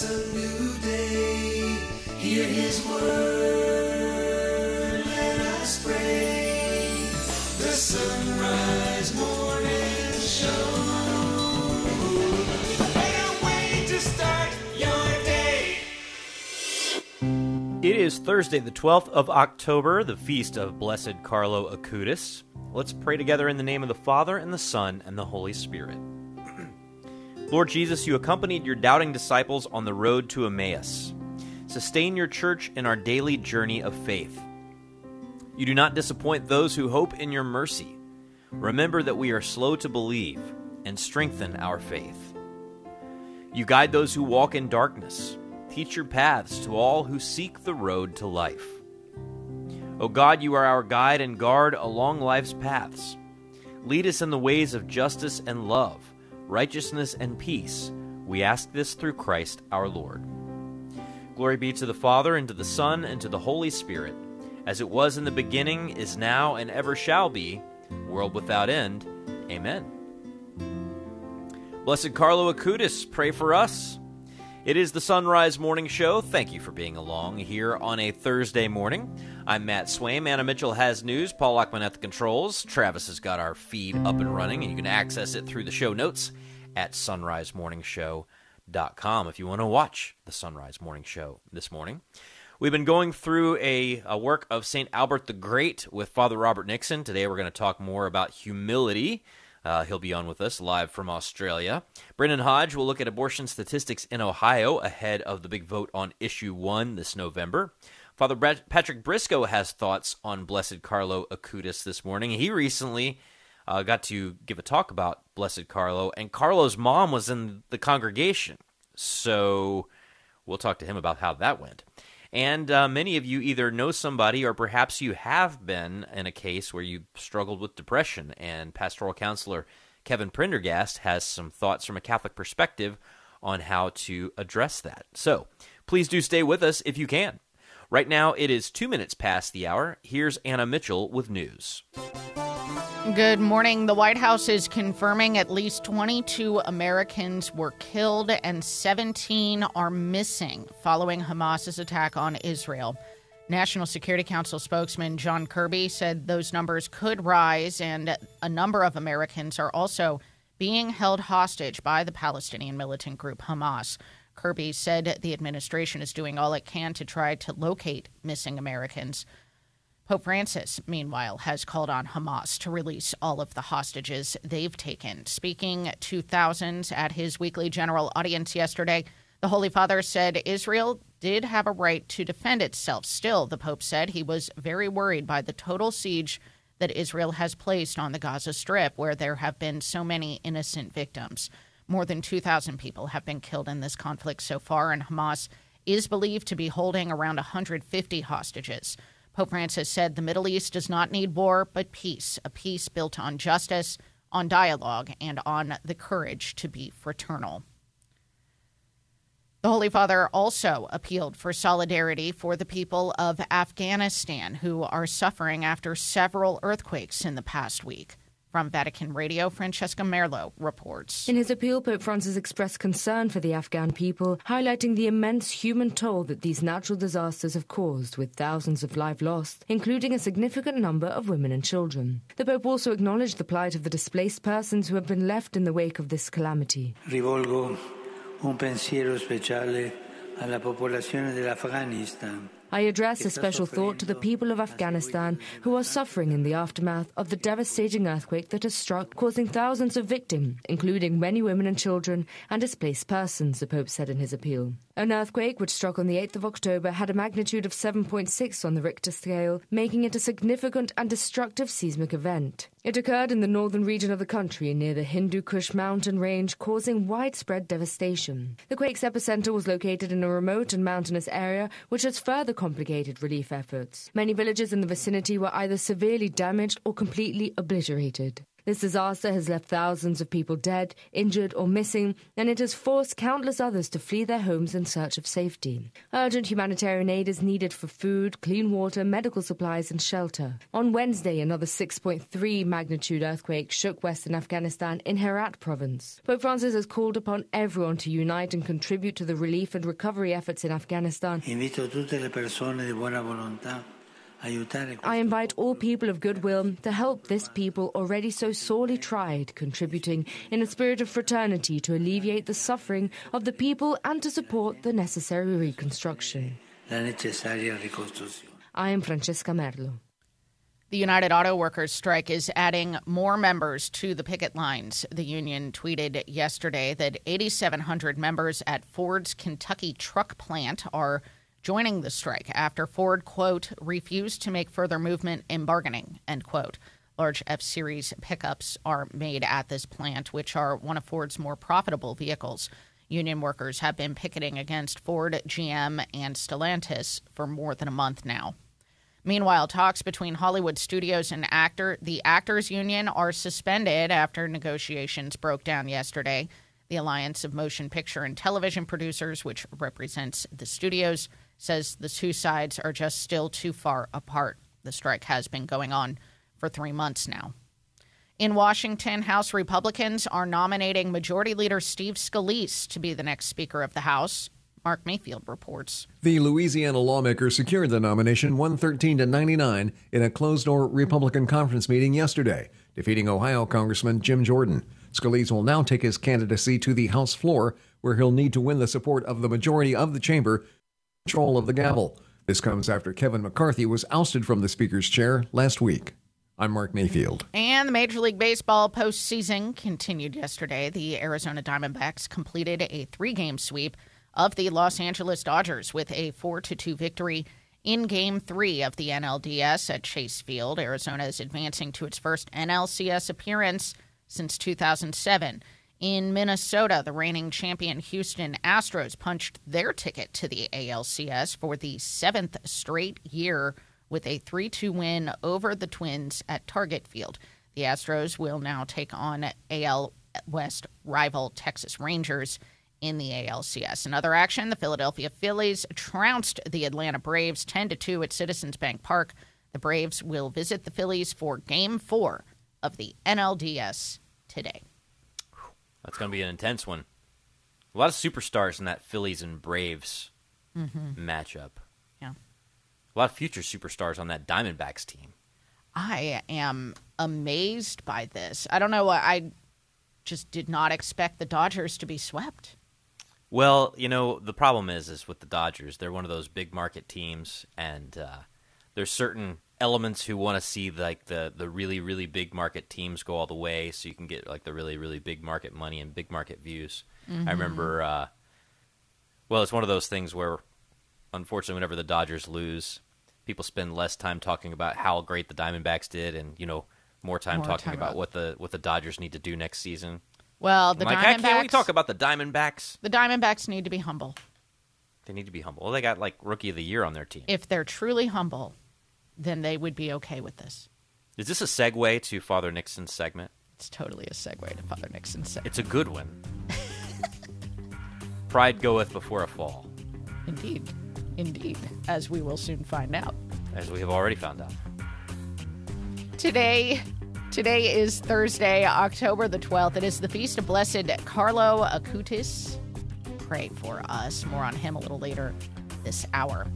it's a new day. Hear his word, let us pray. The sunrise morning show. It is Thursday, the 12th of October, the feast of Blessed Carlo Acutis. Let's pray together in the name of the Father, and the Son, and the Holy Spirit. Lord Jesus, you accompanied your doubting disciples on the road to Emmaus. Sustain your church in our daily journey of faith. You do not disappoint those who hope in your mercy. Remember that we are slow to believe, and strengthen our faith. You guide those who walk in darkness. Teach your paths to all who seek the road to life. O God, you are our guide and guard along life's paths. Lead us in the ways of justice and love, righteousness and peace. We ask this through Christ our Lord. Glory be to the Father, and to the Son, and to the Holy Spirit, as it was in the beginning, is now, and ever shall be, world without end. Amen. Blessed Carlo Acutis, pray for us. It is the Sunrise Morning Show. Thank you for being along here on a Thursday morning. I'm Matt Swaim. Anna Mitchell has news. Paul Lockman at the controls. Travis has got our feed up and running, and you can access it through the show notes at sonrisemorningshow.com if you want to watch the Sunrise Morning Show this morning. We've been going through a, a work of St. Albert the Great with Father Robert Nixon. Today we're going to talk more about humility. Uh, he'll be on with us live from Australia. Brendan Hodge will look at abortion statistics in Ohio ahead of the big vote on issue one this November. Father Brad- Patrick Briscoe has thoughts on Blessed Carlo Acutis this morning. He recently uh, got to give a talk about Blessed Carlo, and Carlo's mom was in the congregation. So we'll talk to him about how that went. And uh, many of you either know somebody or perhaps you have been in a case where you struggled with depression. And pastoral counselor Kevin Prendergast has some thoughts from a Catholic perspective on how to address that. So please do stay with us if you can. Right now, it is two minutes past the hour. Here's Anna Mitchell with news. Good morning. The White House is confirming at least 22 Americans were killed and 17 are missing following Hamas's attack on Israel. National Security Council spokesman John Kirby said those numbers could rise, and a number of Americans are also being held hostage by the Palestinian militant group Hamas. Kirby said the administration is doing all it can to try to locate missing Americans. Pope Francis, meanwhile, has called on Hamas to release all of the hostages they've taken. Speaking to thousands at his weekly general audience yesterday, the Holy Father said Israel did have a right to defend itself. Still, the Pope said he was very worried by the total siege that Israel has placed on the Gaza Strip, where there have been so many innocent victims. More than 2,000 people have been killed in this conflict so far, and Hamas is believed to be holding around 150 hostages. Pope Francis said the Middle East does not need war, but peace, a peace built on justice, on dialogue, and on the courage to be fraternal. The Holy Father also appealed for solidarity for the people of Afghanistan who are suffering after several earthquakes in the past week. From Vatican Radio, Francesca Merlo reports. In his appeal, Pope Francis expressed concern for the Afghan people, highlighting the immense human toll that these natural disasters have caused, with thousands of lives lost, including a significant number of women and children. The Pope also acknowledged the plight of the displaced persons who have been left in the wake of this calamity. Rivolgo un pensiero speciale alla popolazione dell'Afghanistan. I address a special thought to the people of Afghanistan who are suffering in the aftermath of the devastating earthquake that has struck, causing thousands of victims, including many women and children and displaced persons, the Pope said in his appeal. An earthquake which struck on the 8th of October had a magnitude of 7.6 on the Richter scale, making it a significant and destructive seismic event. It occurred in the northern region of the country near the Hindu Kush mountain range, causing widespread devastation. The quake's epicenter was located in a remote and mountainous area, which has further complicated relief efforts. Many villages in the vicinity were either severely damaged or completely obliterated. This disaster has left thousands of people dead, injured, or missing, and it has forced countless others to flee their homes in search of safety. Urgent humanitarian aid is needed for food, clean water, medical supplies, and shelter. On Wednesday, another 6.3 magnitude earthquake shook western Afghanistan in Herat province. Pope Francis has called upon everyone to unite and contribute to the relief and recovery efforts in Afghanistan. Invito tutte le persone di buona volontà I invite all people of goodwill to help this people already so sorely tried, contributing in a spirit of fraternity to alleviate the suffering of the people and to support the necessary reconstruction. la necessaria ricostruzione. I am Francesca Merlo. The United Auto Workers strike is adding more members to the picket lines. The union tweeted yesterday that 8,700 members at Ford's Kentucky truck plant are joining the strike after Ford, quote, refused to make further movement in bargaining, end quote. Large F Series pickups are made at this plant, which are one of Ford's more profitable vehicles. Union workers have been picketing against Ford, GM, and Stellantis for more than a month now. Meanwhile, talks between Hollywood studios and actor the Actors Union are suspended after negotiations broke down yesterday. The Alliance of Motion Picture and Television Producers, which represents the studios, says the two sides are just still too far apart. The strike has been going on for three months now. In Washington, House Republicans are nominating Majority Leader Steve Scalise to be the next Speaker of the House. Mark Mayfield reports. The Louisiana lawmaker secured the nomination 113 to 99 in a closed-door Republican conference meeting yesterday, defeating Ohio Congressman Jim Jordan. Scalise will now take his candidacy to the House floor, where he'll need to win the support of the majority of the chamber, control of the gavel. This comes after Kevin McCarthy was ousted from the Speaker's chair last week. I'm Mark Mayfield. And the Major League Baseball postseason continued yesterday. The Arizona Diamondbacks completed a three game sweep of the Los Angeles Dodgers with a 4 2 victory in Game 3 of the NLDS at Chase Field. Arizona is advancing to its first NLCS appearance since 2007. In Minnesota, the reigning champion Houston Astros punched their ticket to the ALCS for the seventh straight year with a 3 2 win over the Twins at Target Field. The Astros will now take on AL West rival Texas Rangers in the ALCS. In other action, the Philadelphia Phillies trounced the Atlanta Braves 10 2 at Citizens Bank Park. The Braves will visit the Phillies for Game 4 of the NLDS today. That's going to be an intense one. A lot of superstars in that Phillies and Braves matchup. Yeah. A lot of future superstars on that Diamondbacks team. I am amazed by this. I don't know. Why I just did not expect the Dodgers to be swept. Well, you know, the problem is is with the Dodgers, they're one of those big market teams and uh, there's certain elements who want to see like the the really really big market teams go all the way so you can get like the really really big market money and big market views. I remember uh, well, it's one of those things where unfortunately whenever the Dodgers lose, people spend less time talking about how great the Diamondbacks did and, you know, more time More talking time about about- what the what the Dodgers need to do next season. Well, the I'm like, Diamondbacks. can't we talk about the Diamondbacks? the Diamondbacks need to be humble. They need to be humble. Well, they got like rookie of the year on their team. If they're truly humble, then they would be okay with this. Is this a segue to Father Nixon's segment? It's totally a segue to Father Nixon's segment. It's a good one. Pride goeth before a fall, Indeed. Indeed. As we will soon find out. as we have already found out. Today, today is Thursday, October the 12th. It is the feast of Blessed Carlo Acutis. Pray for us. More on him a little later this hour.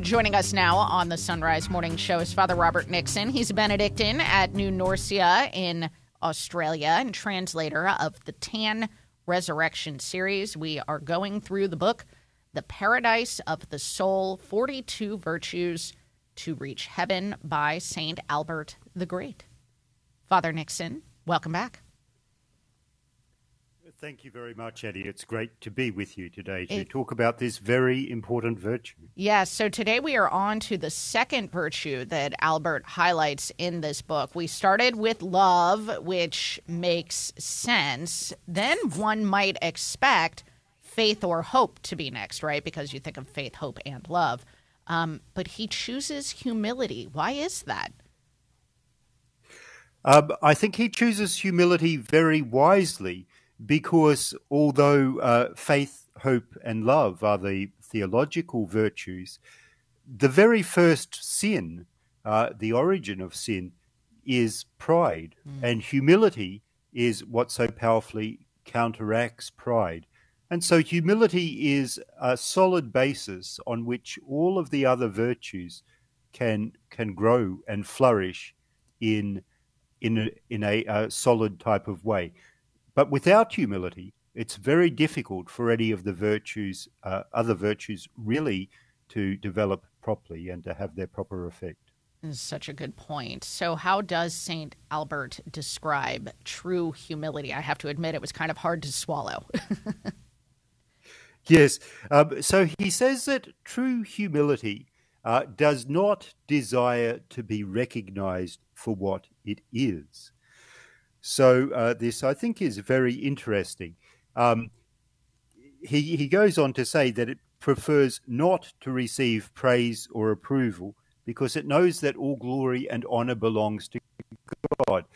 Joining us now on the Sunrise Morning Show is Father Robert Nixon. He's a Benedictine at New Norcia in Australia and translator of the Tan Resurrection series. We are going through the book, The Paradise of the Soul 42 Virtues to Reach Heaven by St. Albert the Great. Father Nixon, welcome back. Thank you very much, Eddie. It's great to be with you today to It- talk about this very important virtue. Yes, so today we are on to the second virtue that Albert highlights in this book. We started with love, which makes sense. Then one might expect faith or hope to be next, right? Because you think of faith, hope, and love. Um, but he chooses humility. Why is that? Um, I think he chooses humility very wisely because although uh, faith, hope, and love are the theological virtues, the very first sin, uh, the origin of sin, is pride. Mm. And humility is what so powerfully counteracts pride. And so humility is a solid basis on which all of the other virtues can can grow and flourish in in a, in a, a solid type of way. But without humility, it's very difficult for any of the virtues, uh, other virtues, really to develop properly and to have their proper effect. This is such a good point. So, how does St. Albert describe true humility? I have to admit, it was kind of hard to swallow. yes. Um, so, he says that true humility uh, does not desire to be recognized for what it is. So, uh, this I think is very interesting. Um, he, he goes on to say that it prefers not to receive praise or approval because it knows that all glory and honor belongs to God.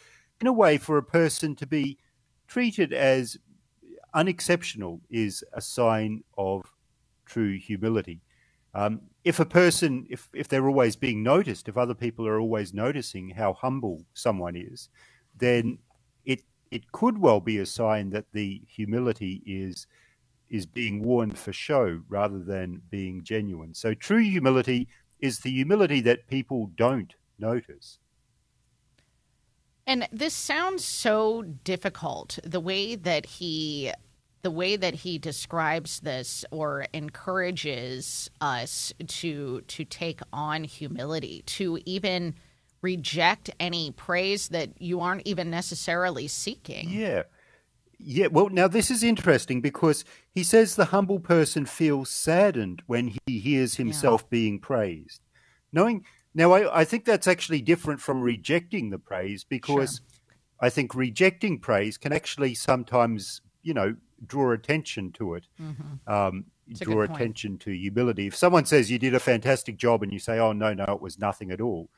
In a way, for a person to be treated as unexceptional is a sign of true humility. Um, if a person, if, if they're always being noticed, if other people are always noticing how humble someone is, then it could well be a sign that the humility is is being worn for show rather than being genuine. So true humility is the humility that people don't notice. And this sounds so difficult. The way that he the way that he describes this or encourages us to to take on humility, to even reject any praise that you aren't even necessarily seeking. Yeah. Yeah, well, now this is interesting because he says the humble person feels saddened when he hears himself yeah. being praised. Knowing now, I, I, think that's actually different from rejecting the praise because sure. I think rejecting praise can actually sometimes, you know, draw attention to it, mm-hmm. um, draw attention to humility. If someone says you did a fantastic job and you say, "Oh no, no, it was nothing at all,"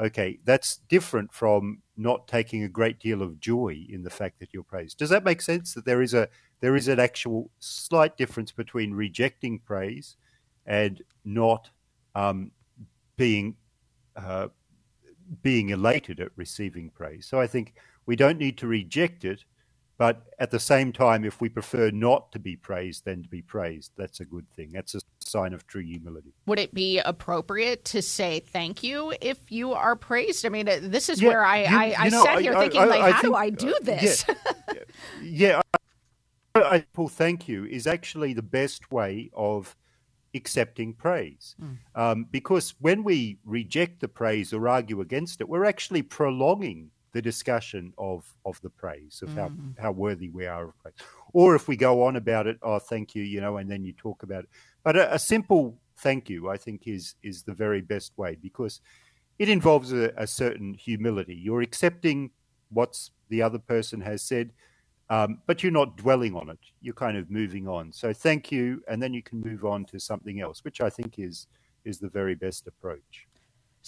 okay, that's different from not taking a great deal of joy in the fact that you're praised. Does that make sense? That there is a there is an actual slight difference between rejecting praise and not um, being uh, being elated at receiving praise. So I think we don't need to reject it, but at the same time, if we prefer not to be praised than to be praised, that's a good thing. That's a sign of true humility. Would it be appropriate to say thank you if you are praised? I mean, uh, this is yeah, where I, you, I, I know, sat here I, thinking, like, how think, do I do uh, this? yeah, yeah I, Paul, thank you is actually the best way of accepting praise. Mm. Um, because when we reject the praise or argue against it, we're actually prolonging the discussion of of the praise of how, mm-hmm. how worthy we are of praise. Or if we go on about it, oh thank you, you know, and then you talk about it. But a, a simple thank you, I think, is is the very best way because it involves a, a certain humility. You're accepting what's the other person has said, um, but you're not dwelling on it. You're kind of moving on. So thank you, and then you can move on to something else, which I think is is the very best approach.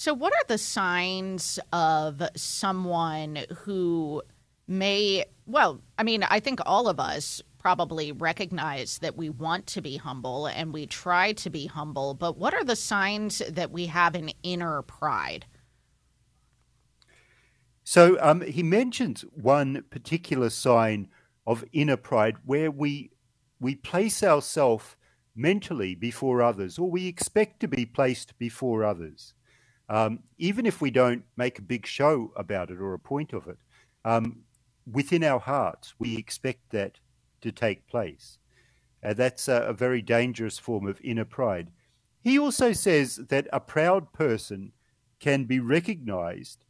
So, what are the signs of someone who may, well, I mean, I think all of us probably recognize that we want to be humble and we try to be humble, but what are the signs that we have an inner pride? So, um, he mentions one particular sign of inner pride where we we place ourselves mentally before others, or we expect to be placed before others um, even if we don't make a big show about it or a point of it, um, within our hearts, we expect that to take place. Uh, that's a, a, very dangerous form of inner pride. He also says that a proud person can be recognized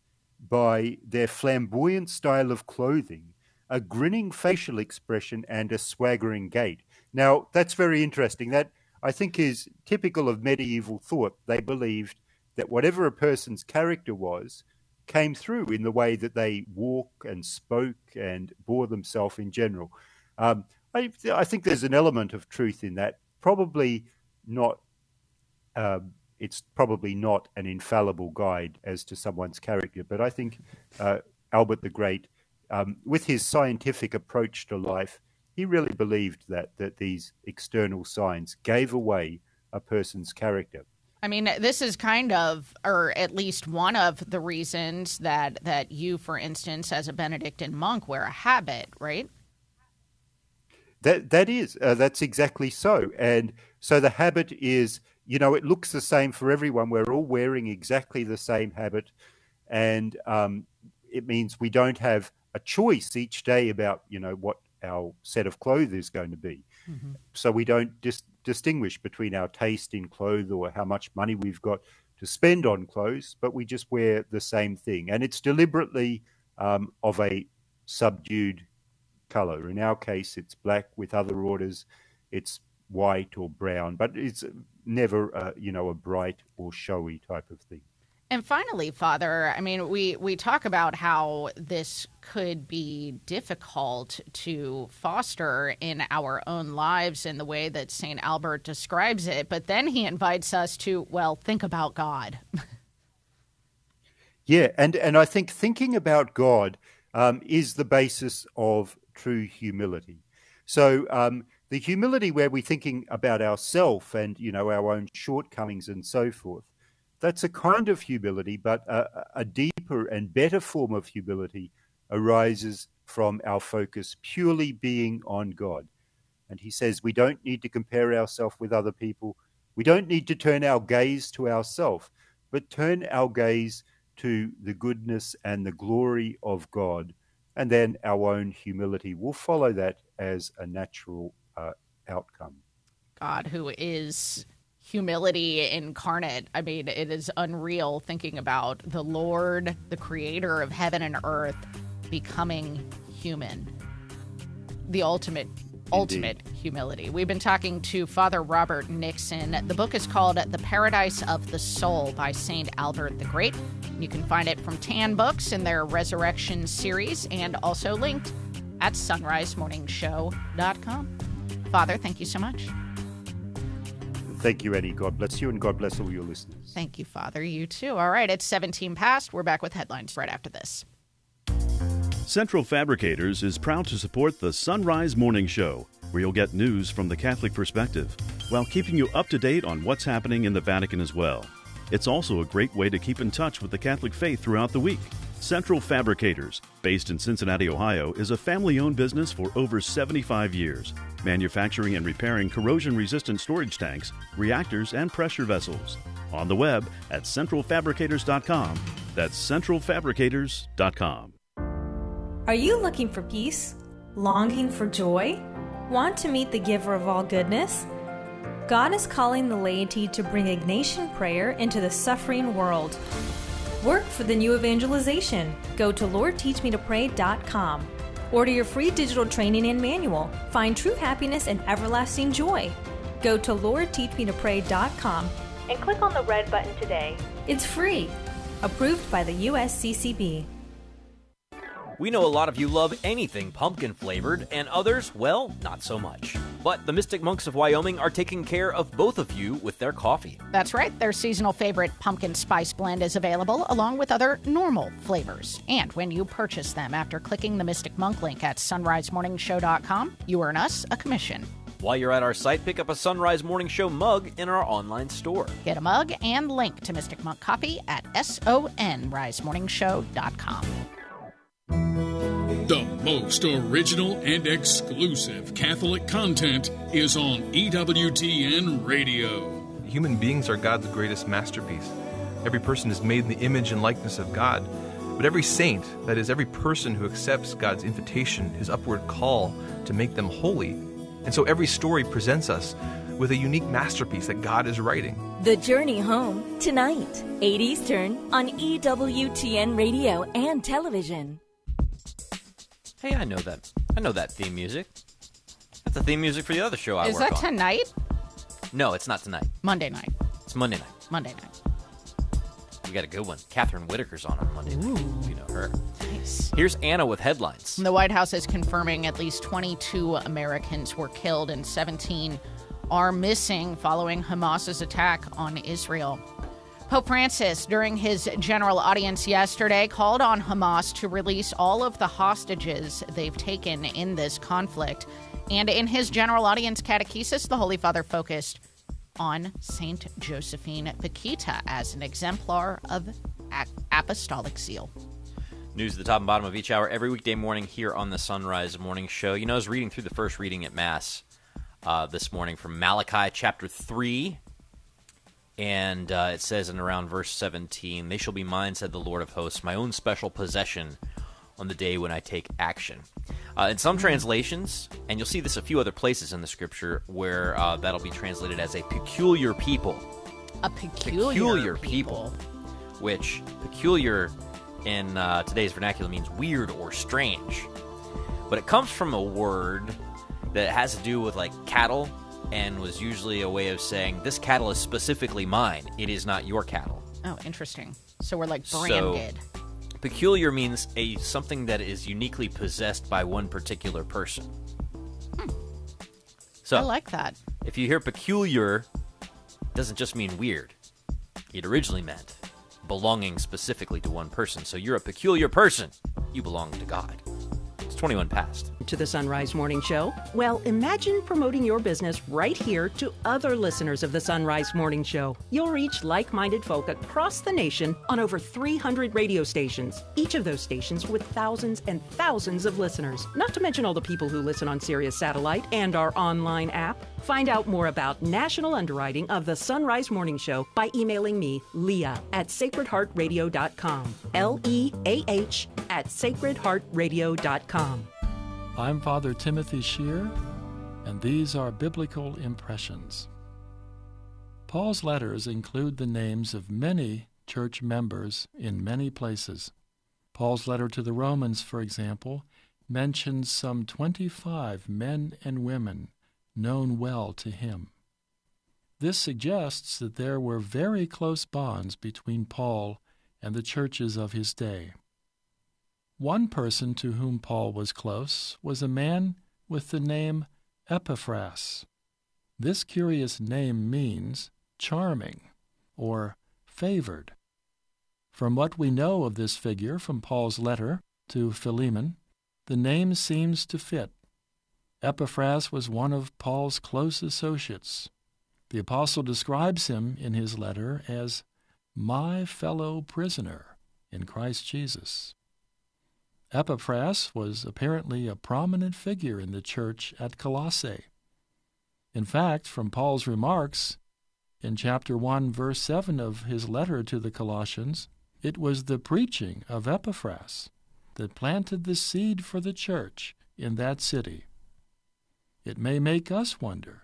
by their flamboyant style of clothing, a grinning facial expression, and a swaggering gait. Now, that's very interesting. That I think is typical of medieval thought. They believed that whatever a person's character was came through in the way that they walk and spoke and bore themselves in general. Um, I, I, think there's an element of truth in that. Probably not. Uh, it's probably not an infallible guide as to someone's character, but I think uh, Albert the Great, um, with his scientific approach to life, he really believed that that these external signs gave away a person's character. I mean, this is kind of, or at least one of the reasons that that you, for instance, as a Benedictine monk, wear a habit, right? That that is uh, that's exactly so, and so the habit is, you know, it looks the same for everyone. We're all wearing exactly the same habit, and um, it means we don't have a choice each day about, you know, what our set of clothes is going to be. Mm-hmm. So we don't dis- distinguish between our taste in clothes or how much money we've got to spend on clothes, but we just wear the same thing, and it's deliberately um, of a subdued color. In our case, it's black. With other orders, it's white or brown, but it's never, uh, you know, a bright or showy type of thing. And finally, Father, I mean, we, we talk about how this could be difficult to foster in our own lives in the way that St. Albert describes it, but then he invites us to, well, think about God. yeah, and, and I think thinking about God um, is the basis of true humility. So um, the humility where we're thinking about ourself and you know our own shortcomings and so forth, that's a kind of humility, but a, a deeper and better form of humility arises from our focus purely being on God. And he says we don't need to compare ourselves with other people. We don't need to turn our gaze to ourselves, but turn our gaze to the goodness and the glory of God and then our own humility will follow that as a natural uh, outcome. God, who is humility incarnate. I mean, it is unreal thinking about the Lord, the creator of heaven and earth, becoming human. The ultimate ultimate humility. We've been talking to Father Robert Nixon. The book is called The Paradise of the Soul by St. Albert the Great. You can find it from Tan Books in their Resurrection series and also linked at sonrisemorningshow.com. Father, thank you so much. Thank you, Annie. God bless you and God bless all your listeners. Thank you, Father. You too. All right, it's 17 past. We're back with headlines right after this. Central Fabricators is proud to support the Sunrise Morning Show, where you'll get news from the Catholic perspective, while keeping you up to date on what's happening in the Vatican as well. It's also a great way to keep in touch with the Catholic faith throughout the week. Central Fabricators, based in Cincinnati, Ohio, is a family owned business for over 75 years, manufacturing and repairing corrosion resistant storage tanks, reactors, and pressure vessels. On the web at centralfabricators.com. That's centralfabricators.com. Are you looking for peace? Longing for joy? Want to meet the giver of all goodness? God is calling the laity to bring Ignatian prayer into the suffering world. Work for the new evangelization. Go to LordTeachMeToPray.com. Order your free digital training and manual. Find true happiness and everlasting joy. Go to LordTeachMeToPray.com and click on the red button today. It's free. Approved by the USCCB. We know a lot of you love anything pumpkin flavored, and others, well, not so much. But the Mystic Monks of Wyoming are taking care of both of you with their coffee. That's right. Their seasonal favorite pumpkin spice blend is available along with other normal flavors. And when you purchase them after clicking the Mystic Monk link at sonrisemorningshow.com, you earn us a commission. While you're at our site, pick up a Sunrise Morning Show mug in our online store. Get a mug and link to Mystic Monk Coffee at sonrisemorningshow.com. The most original and exclusive Catholic content is on EWTN Radio. Human beings are God's greatest masterpiece. Every person is made in the image and likeness of God. But every saint, that is, every person who accepts God's invitation, his upward call to make them holy. And so every story presents us with a unique masterpiece that God is writing. The Journey Home, tonight, 8 Eastern, on EWTN Radio and television. Hey, I know that. I know that theme music. That's the theme music for the other show I Is work that on. tonight? No, it's not tonight. Monday night. It's Monday night. Monday night. We got a good one. Catherine Whitaker's on on Monday night. You know her. Nice. Here's Anna with headlines. The White House is confirming at least 22 Americans were killed and 17 are missing following Hamas's attack on Israel. Pope Francis, during his general audience yesterday, called on Hamas to release all of the hostages they've taken in this conflict. And in his general audience catechesis, the Holy Father focused on Saint Josephine Bakhita as an exemplar of apostolic zeal. News at the top and bottom of each hour every weekday morning here on the Sunrise Morning Show. You know, I was reading through the first reading at Mass uh, this morning from Malachi chapter 3, and uh, it says in around verse 17, They shall be mine, said the Lord of hosts, my own special possession on the day when I take action. Uh, in some translations, and you'll see this a few other places in the scripture where uh, that'll be translated as a peculiar people. A peculiar, peculiar people. people. Which peculiar in uh, today's vernacular means weird or strange. But it comes from a word that has to do with like cattle and was usually a way of saying this cattle is specifically mine. It is not your cattle. Oh, interesting. So we're like branded. So, peculiar means a something that is uniquely possessed by one particular person. Hmm. So I like that. If you hear peculiar, it doesn't just mean weird. It originally meant belonging specifically to one person. So you're a peculiar person. You belong to God. 21 past. To the Sunrise Morning Show? Well, imagine promoting your business right here to other listeners of the Sunrise Morning Show. You'll reach like minded folk across the nation on over 300 radio stations, each of those stations with thousands and thousands of listeners, not to mention all the people who listen on Sirius Satellite and our online app. Find out more about national underwriting of the Sunrise Morning Show by emailing me, Leah, at sacredheartradio.com. L E A H at sacredheartradio.com. I'm Father Timothy Schehr, and these are Biblical Impressions. Paul's letters include the names of many church members in many places. Paul's letter to the Romans, for example, mentions some 25 men and women known well to him. This suggests that there were very close bonds between Paul and the churches of his day. One person to whom Paul was close was a man with the name Epaphras. This curious name means charming or favored. From what we know of this figure from Paul's letter to Philemon, the name seems to fit. Epaphras was one of Paul's close associates. The apostle describes him in his letter as my fellow prisoner in Christ Jesus. Epaphras was apparently a prominent figure in the church at Colossae. In fact, from Paul's remarks in chapter 1, verse 7 of his letter to the Colossians, it was the preaching of Epaphras that planted the seed for the church in that city. It may make us wonder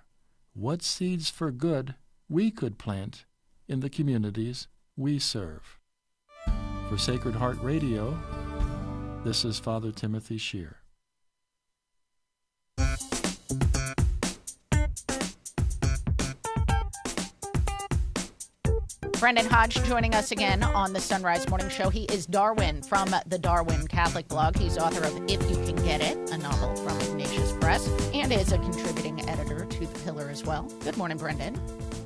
what seeds for good we could plant in the communities we serve. For Sacred Heart Radio, this is Father Timothy Schehr. Brendan Hodge joining us again on the Sunrise Morning Show. He is Darwin from the Darwin Catholic blog. He's author of If You Can Get It, a novel from Press, and is a contributing editor to The Pillar as well. Good morning, Brendan.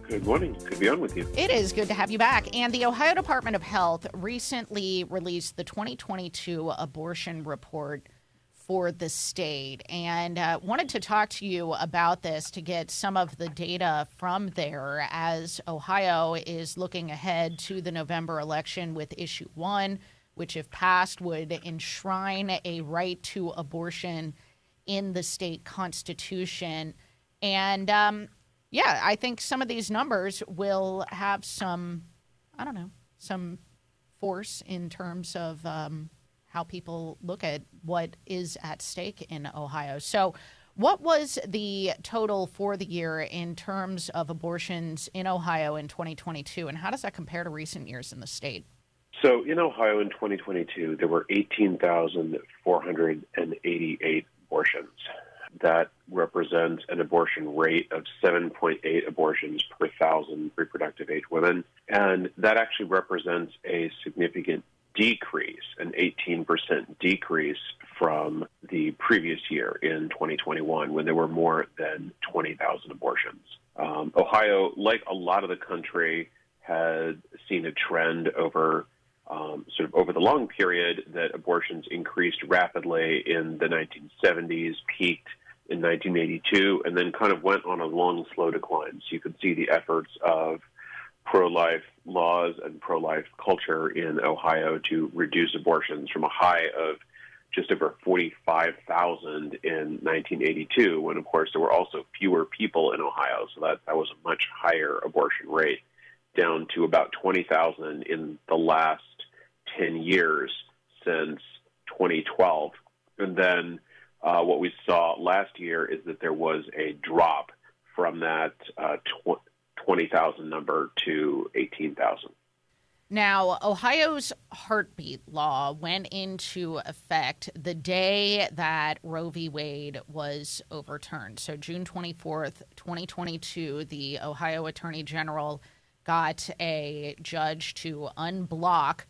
Good morning. Good to be on with you. It is good to have you back. And the Ohio Department of Health recently released the 2022 abortion report for the state and uh, wanted to talk to you about this to get some of the data from there as Ohio is looking ahead to the November election with issue one, which, if passed, would enshrine a right to abortion in the state constitution. And um, yeah, I think some of these numbers will have some, I don't know, some force in terms of um, how people look at what is at stake in Ohio. So, what was the total for the year in terms of abortions in Ohio in 2022, and how does that compare to recent years in the state? So, in Ohio in 2022, there were 18,488 abortions that represents an abortion rate of 7.8 abortions per thousand reproductive age women. And that actually represents a significant decrease, an 18% decrease from the previous year in 2021 when there were more than 20,000 abortions. Um, Ohio, like a lot of the country, had seen a trend over um, sort of over the long period that abortions increased rapidly in the 1970s, peaked in 1982, and then kind of went on a long, slow decline. So you could see the efforts of pro life laws and pro life culture in Ohio to reduce abortions from a high of just over 45,000 in 1982, when, of course, there were also fewer people in Ohio. So that, that was a much higher abortion rate, down to about 20,000 in the last 10 years since 2012. And then uh, what we saw last year is that there was a drop from that uh, tw- 20,000 number to 18,000. Now, Ohio's heartbeat law went into effect the day that Roe v. Wade was overturned. So, June 24th, 2022, the Ohio Attorney General got a judge to unblock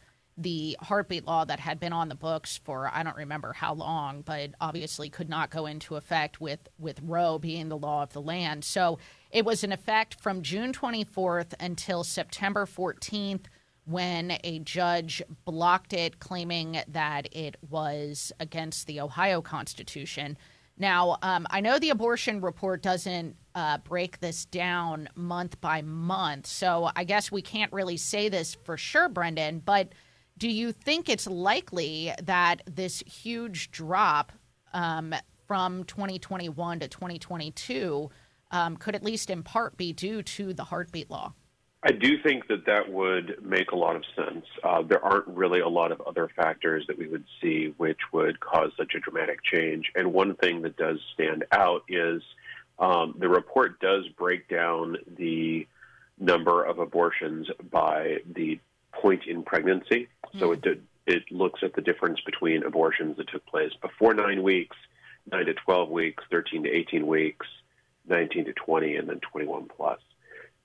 the heartbeat law that had been on the books for I don't remember how long, but obviously could not go into effect with with Roe being the law of the land. So it was in effect from June 24th until September 14th when a judge blocked it, claiming that it was against the Ohio Constitution. Now, um, I know the abortion report doesn't uh, break this down month by month, so I guess we can't really say this for sure, Brendan, but do you think it's likely that this huge drop um, from 2021 to 2022 um, could at least in part be due to the heartbeat law? I do think that that would make a lot of sense. Uh, there aren't really a lot of other factors that we would see which would cause such a dramatic change. And one thing that does stand out is um, the report does break down the number of abortions by the point in pregnancy. So it hmm. did, it looks at the difference between abortions that took place before nine weeks, nine to 12 weeks, 13 to 18 weeks, 19 to 20, and then 21 plus.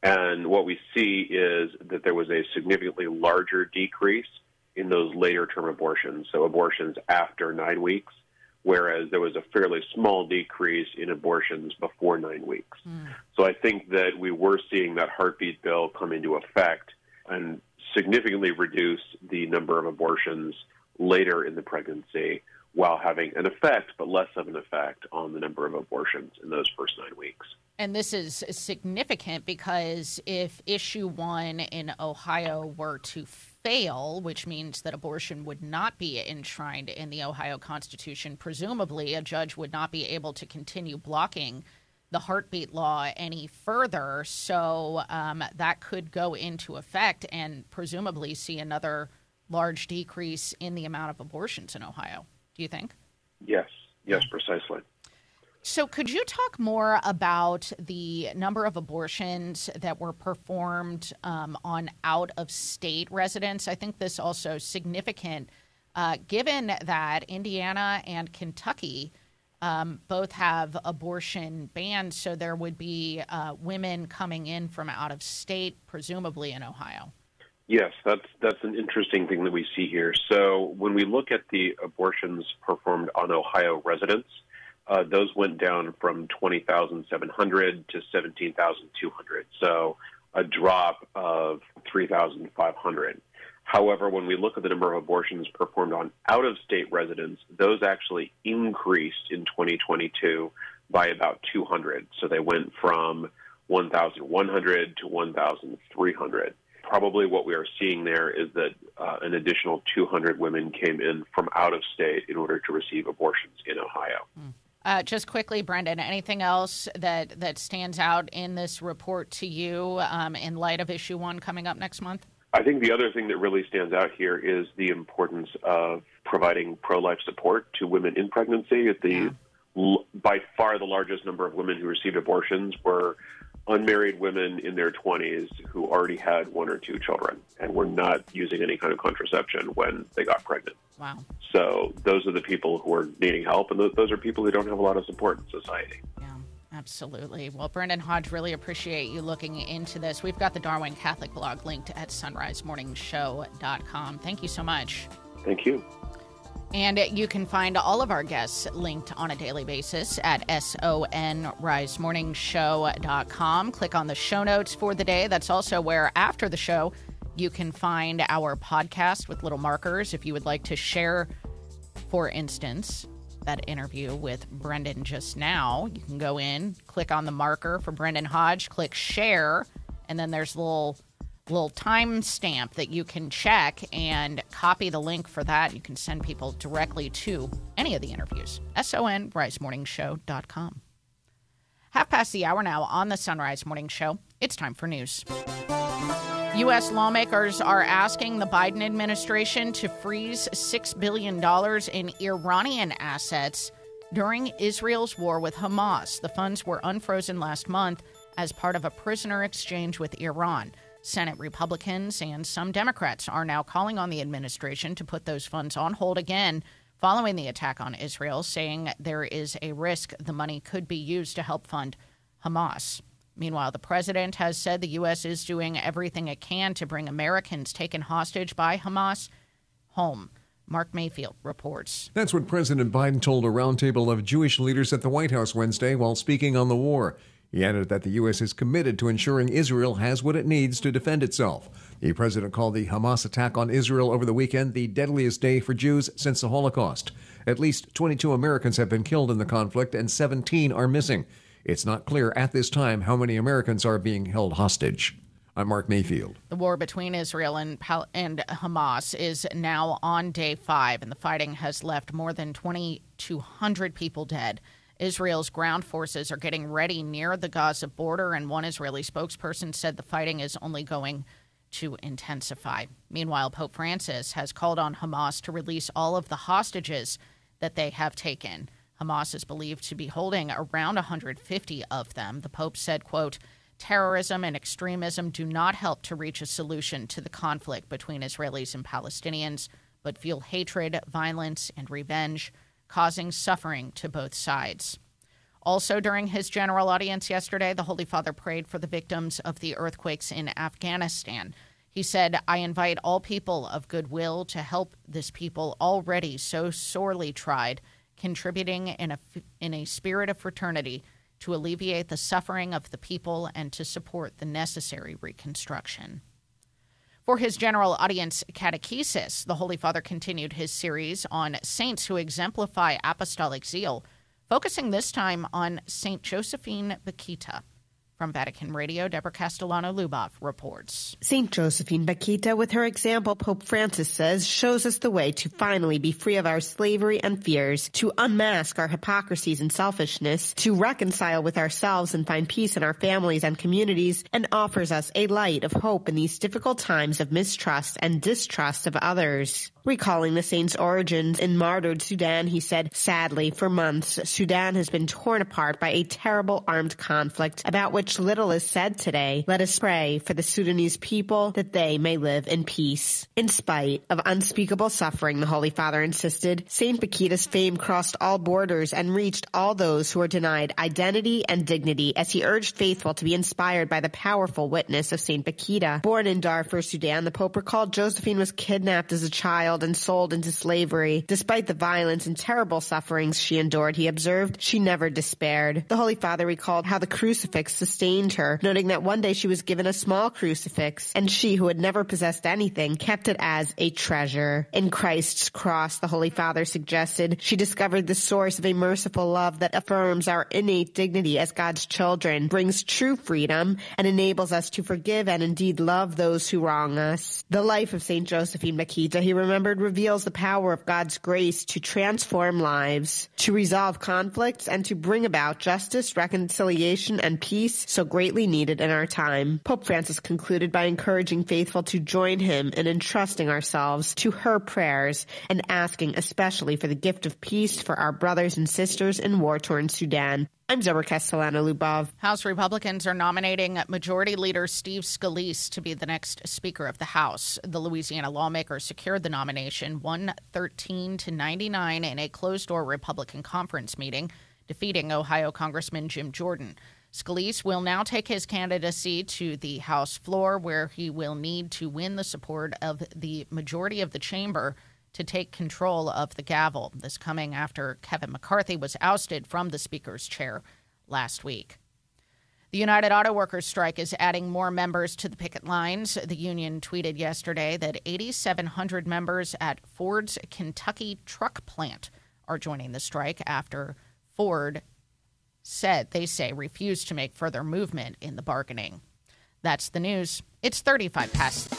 And what we see is that there was a significantly larger decrease in those later term abortions, so abortions after nine weeks, whereas there was a fairly small decrease in abortions before nine weeks. Hmm. So I think that we were seeing that heartbeat bill come into effect and significantly reduce the number of abortions later in the pregnancy while having an effect, but less of an effect on the number of abortions in those first nine weeks. And this is significant because if issue one in Ohio were to fail, which means that abortion would not be enshrined in the Ohio Constitution, presumably a judge would not be able to continue blocking the heartbeat law any further. So um, that could go into effect and presumably see another large decrease in the amount of abortions in Ohio. Do you think? Yes, yes, precisely. So, could you talk more about the number of abortions that were performed um, on out of state residents? I think this also significant, uh, given that Indiana and Kentucky um, both have abortion bans, so there would be uh, women coming in from out of state, presumably in Ohio. Yes, that's that's an interesting thing that we see here. So when we look at the abortions performed on Ohio residents, uh, those went down from 20,700 to 17,200. So a drop of 3,500. However, when we look at the number of abortions performed on out of state residents, those actually increased in 2022 by about 200. So they went from 1,100 to 1,300. Probably what we are seeing there is that uh, an additional 200 women came in from out of state in order to receive abortions in Ohio. Uh, just quickly, Brendan, anything else that, that stands out in this report to you um, in light of issue one coming up next month? I think the other thing that really stands out here is the importance of providing pro life support to women in pregnancy. The l- by far the largest number of women who received abortions were unmarried women in their 20s who already had one or two children and were not using any kind of contraception when they got pregnant. Wow. So those are the people who are needing help, and those, those are people who don't have a lot of support in society. Absolutely. Well, Brendan Hodge, really appreciate you looking into this. We've got the Darwin Catholic blog linked at sonrisemorningshow.com. Thank you so much. Thank you. And you can find all of our guests linked on a daily basis at sonrisemorningshow.com. Click on the show notes for the day. That's also where, after the show, you can find our podcast with little markers if you would like to share, for instance, that interview with Brendan just now. You can go in, click on the marker for Brendan Hodge, click share, and then there's a little little time stamp that you can check and copy the link for that. You can send people directly to any of the interviews. sonrisemorningshow.com. Half past the hour now on the Son-Rise Morning Show. It's time for news. U.S. lawmakers are asking the Biden administration to freeze $6 billion in Iranian assets during Israel's war with Hamas. The funds were unfrozen last month as part of a prisoner exchange with Iran. Senate Republicans and some Democrats are now calling on the administration to put those funds on hold again following the attack on Israel, saying there is a risk the money could be used to help fund Hamas. Meanwhile, the president has said the U.S. is doing everything it can to bring Americans taken hostage by Hamas home. Mark Mayfield reports. That's what President Biden told a roundtable of Jewish leaders at the White House Wednesday while speaking on the war. He added that the U.S. is committed to ensuring Israel has what it needs to defend itself. The president called the Hamas attack on Israel over the weekend the deadliest day for Jews since the Holocaust. At least 22 Americans have been killed in the conflict and 17 are missing. It's not clear at this time how many Americans are being held hostage. I'm Mark Mayfield. The war between Israel and, Pal- and Hamas is now on day five, and the fighting has left more than 2,200 people dead. Israel's ground forces are getting ready near the Gaza border, and one Israeli spokesperson said the fighting is only going to intensify. Meanwhile, Pope Francis has called on Hamas to release all of the hostages that they have taken. Hamas is believed to be holding around 150 of them. The Pope said, quote, terrorism and extremism do not help to reach a solution to the conflict between Israelis and Palestinians, but fuel hatred, violence, and revenge causing suffering to both sides. Also, during his general audience yesterday, the Holy Father prayed for the victims of the earthquakes in Afghanistan. He said, I invite all people of goodwill to help this people already so sorely tried, contributing in a, in a spirit of fraternity to alleviate the suffering of the people and to support the necessary reconstruction. For his general audience catechesis, the Holy Father continued his series on saints who exemplify apostolic zeal, focusing this time on St. Josephine Bakhita. From Vatican Radio, Deborah Castellano Lubov reports. St. Josephine Bakhita, with her example, Pope Francis says, shows us the way to finally be free of our slavery and fears, to unmask our hypocrisies and selfishness, to reconcile with ourselves and find peace in our families and communities, and offers us a light of hope in these difficult times of mistrust and distrust of others. Recalling the saint's origins in martyred Sudan, he said, sadly, for months, Sudan has been torn apart by a terrible armed conflict about which little is said today. Let us pray for the Sudanese people that they may live in peace. In spite of unspeakable suffering, the Holy Father insisted, Saint Bakhita's fame crossed all borders and reached all those who were denied identity and dignity as he urged faithful to be inspired by the powerful witness of Saint Bakhita. Born in Darfur, Sudan, the Pope recalled Josephine was kidnapped as a child and sold into slavery. Despite the violence and terrible sufferings she endured, he observed, she never despaired. The Holy Father recalled how the crucifix sustained her, noting that one day she was given a small crucifix, and she, who had never possessed anything, kept it as a treasure. In Christ's cross, the Holy Father suggested, she discovered the source of a merciful love that affirms our innate dignity as God's children, brings true freedom, and enables us to forgive and indeed love those who wrong us. The life of St. Josephine Bakhita, he reveals the power of God's grace to transform lives, to resolve conflicts, and to bring about justice, reconciliation, and peace so greatly needed in our time. Pope Francis concluded by encouraging faithful to join him in entrusting ourselves to her prayers and asking especially for the gift of peace for our brothers and sisters in war-torn Sudan. I'm Deborah Castellano Lubov. House Republicans are nominating Majority Leader Steve Scalise to be the next Speaker of the House. The Louisiana lawmaker secured the nomination 113 to 99 in a closed door Republican conference meeting, defeating Ohio Congressman Jim Jordan. Scalise will now take his candidacy to the House floor, where he will need to win the support of the majority of the chamber to take control of the gavel. This coming after Kevin McCarthy was ousted from the Speaker's chair last week. The United Auto Workers strike is adding more members to the picket lines. The union tweeted yesterday that 8,700 members at Ford's Kentucky truck plant are joining the strike after Ford said they say refused to make further movement in the bargaining. That's the news. It's 35 past.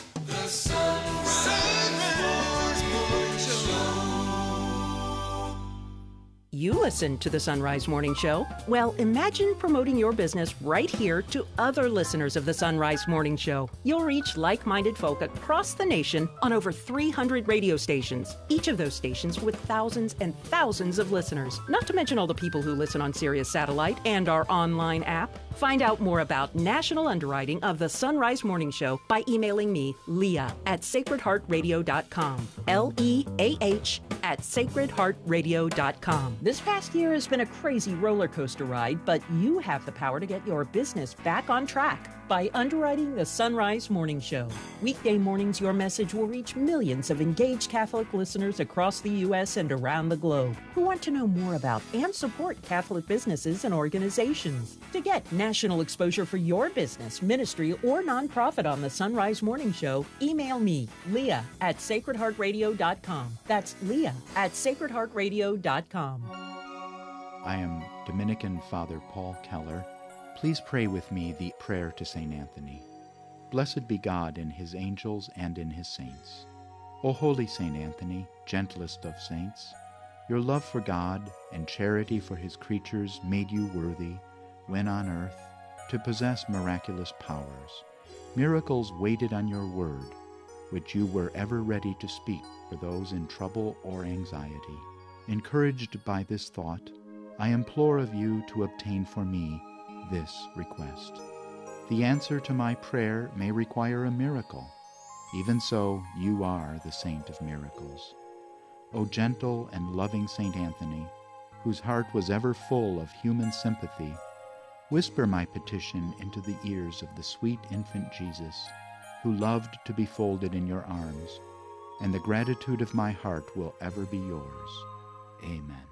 You listen to the Sonrise Morning Show. Well, imagine promoting your business right here to other listeners of the Sonrise Morning Show. You'll reach like minded folk across the nation on over 300 radio stations, each of those stations with thousands and thousands of listeners, not to mention all the people who listen on Sirius Satellite and our online app. Find out more about national underwriting of the Sonrise Morning Show by emailing me, Leah, at sacredheartradio.com. L E A H at sacredheartradio.com. This past year has been a crazy roller coaster ride, but you have the power to get your business back on track by underwriting the Sonrise Morning Show. Weekday mornings, your message will reach millions of engaged Catholic listeners across the U.S. and around the globe who want to know more about and support Catholic businesses and organizations. To get national exposure for your business, ministry, or nonprofit on the Sonrise Morning Show, email me, Leah at sacredheartradio.com. That's Leah at sacredheartradio.com. I am Dominican Father Paul Keller. Please pray with me the prayer to St. Anthony. Blessed be God in his angels and in his saints. O holy St. Anthony, gentlest of saints, your love for God and charity for his creatures made you worthy, when on earth, to possess miraculous powers. Miracles waited on your word, which you were ever ready to speak for those in trouble or anxiety. Encouraged by this thought, I implore of you to obtain for me this request. The answer to my prayer may require a miracle. Even so, you are the saint of miracles. O gentle and loving Saint Anthony, whose heart was ever full of human sympathy, whisper my petition into the ears of the sweet infant Jesus, who loved to be folded in your arms, and the gratitude of my heart will ever be yours. Amen.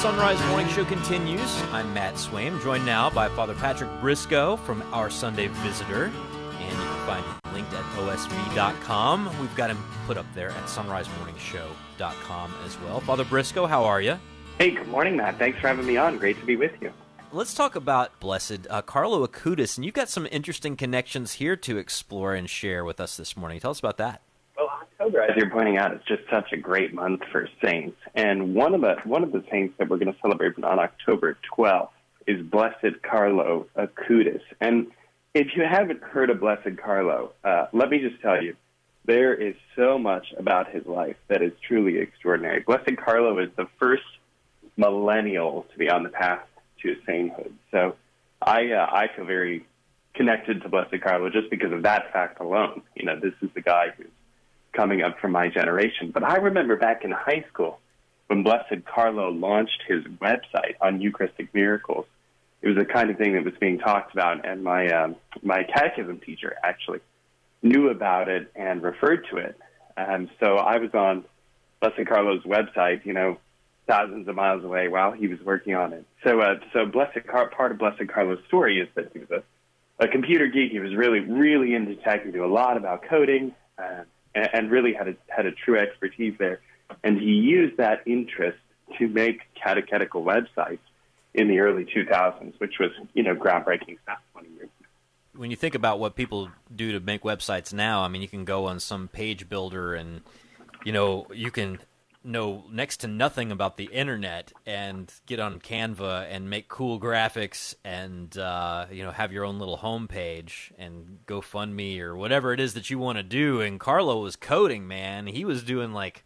Sonrise Morning Show continues. I'm Matt Swaim, joined now by Father Patrick Briscoe from Our Sunday Visitor. And you can find him linked at osv.com. We've got him put up there at sonrisemorningshow.com as well. Father Briscoe, how are you? Hey, good morning, Matt. Thanks for having me on. Great to be with you. Let's talk about Blessed uh, Carlo Acutis, and you've got some interesting connections here to explore and share with us this morning. Tell us about that. October, as you're pointing out, is just such a great month for saints, and one of the one of the saints that we're going to celebrate on October 12th is Blessed Carlo Acutis. And if you haven't heard of Blessed Carlo, uh, let me just tell you, there is so much about his life that is truly extraordinary. Blessed Carlo is the first millennial to be on the path to sainthood. So I uh, I feel very connected to Blessed Carlo just because of that fact alone. You know, this is the guy who's coming up from my generation. But I remember back in high school when Blessed Carlo launched his website on Eucharistic miracles. It was the kind of thing that was being talked about, and my um, my catechism teacher actually knew about it and referred to it. And so I was on Blessed Carlo's website, you know, thousands of miles away while he was working on it. So, uh, so Blessed Car- part of Blessed Carlo's story is that he was a, a computer geek. He was really, really into tech. He knew a lot about coding, uh, and, and really had a had a true expertise there. And he used that interest to make catechetical websites in the early 2000s, which was you know groundbreaking stuff. 20 years ago. When you think about what people do to make websites now, I mean, you can go on some page builder and you know you can know next to nothing about the internet and get on Canva and make cool graphics and uh, you know have your own little homepage and GoFundMe or whatever it is that you want to do. And Carlo was coding, man. He was doing like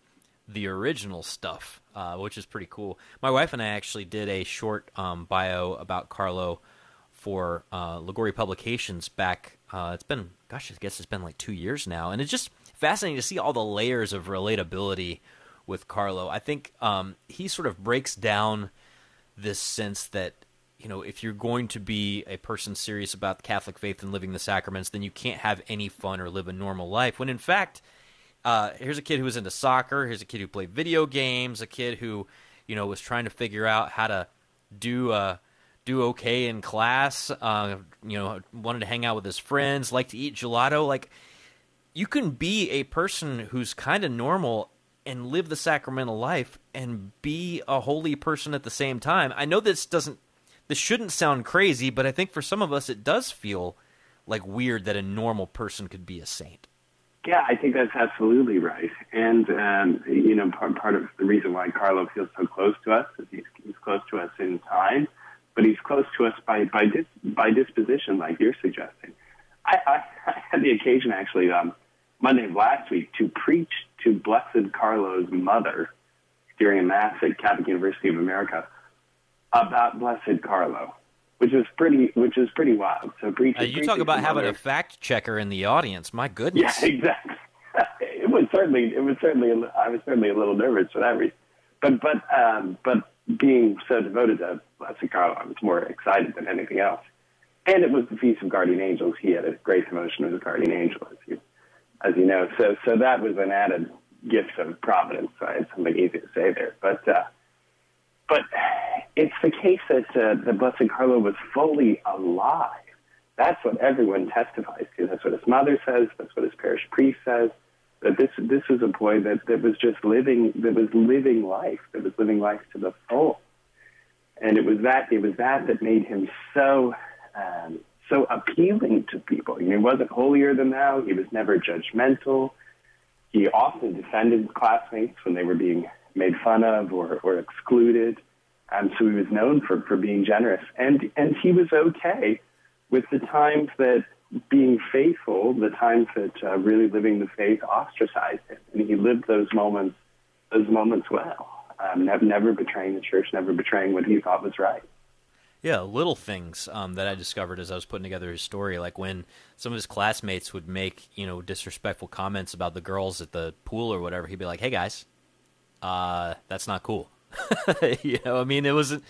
the original stuff, uh, which is pretty cool. My wife and I actually did a short um, bio about Carlo for uh, Publications back. Uh, it's been, gosh, I guess it's been like two years now, and it's just fascinating to see all the layers of relatability with Carlo. I think um, he sort of breaks down this sense that you know if you're going to be a person serious about the Catholic faith and living the sacraments, then you can't have any fun or live a normal life. When in fact, uh, here's a kid who was into soccer. Here's a kid who played video games. A kid who you know was trying to figure out how to do uh, do okay in class. Uh, you know, wanted to hang out with his friends, like to eat gelato. Like you can be a person who's kind of normal and live the sacramental life and be a holy person at the same time. I know this doesn't this shouldn't sound crazy, but I think for some of us it does feel like weird that a normal person could be a saint. Yeah, I think that's absolutely right. And, um, you know, part, part of the reason why Carlo feels so close to us is he's, he's close to us in time, but he's close to us by, by, dis, by disposition, like you're suggesting. I, I, I had the occasion, actually, um, Monday of last week to preach to Blessed Carlo's mother during a Mass at Catholic University of America about Blessed Carlo which is pretty which is pretty wild. So preach, uh, you talk about having a fact checker in the audience. My goodness. Yeah, exactly. it was certainly it was certainly I was certainly a little nervous for that reason, but but um, but being so devoted to Blessed Carlo, I was more excited than anything else. And it was the Feast of Guardian Angels. He had a great devotion as a guardian angel, as you as you know. So so that was an added gift of providence. I had something easy to say there, but. Uh, but it's the case that uh, the Blessed Carlo was fully alive. That's what everyone testifies to. That's what his mother says. That's what his parish priest says. That this this was a boy that, that was just living that was living life. That was living life to the full. And it was that it was that that made him so um, so appealing to people. You know, he wasn't holier than thou. He was never judgmental. He often defended classmates when they were being made fun of or, or excluded. Um, so he was known for, for being generous. And, and he was okay with the times that being faithful, the times that uh, really living the faith ostracized him. And he lived those moments, those moments well, um, never betraying the church, never betraying what he thought was right. Yeah, little things um, that I discovered as I was putting together his story, like when some of his classmates would make you know disrespectful comments about the girls at the pool or whatever. He'd be like, "Hey guys, uh, that's not cool. you know, I mean, it wasn't.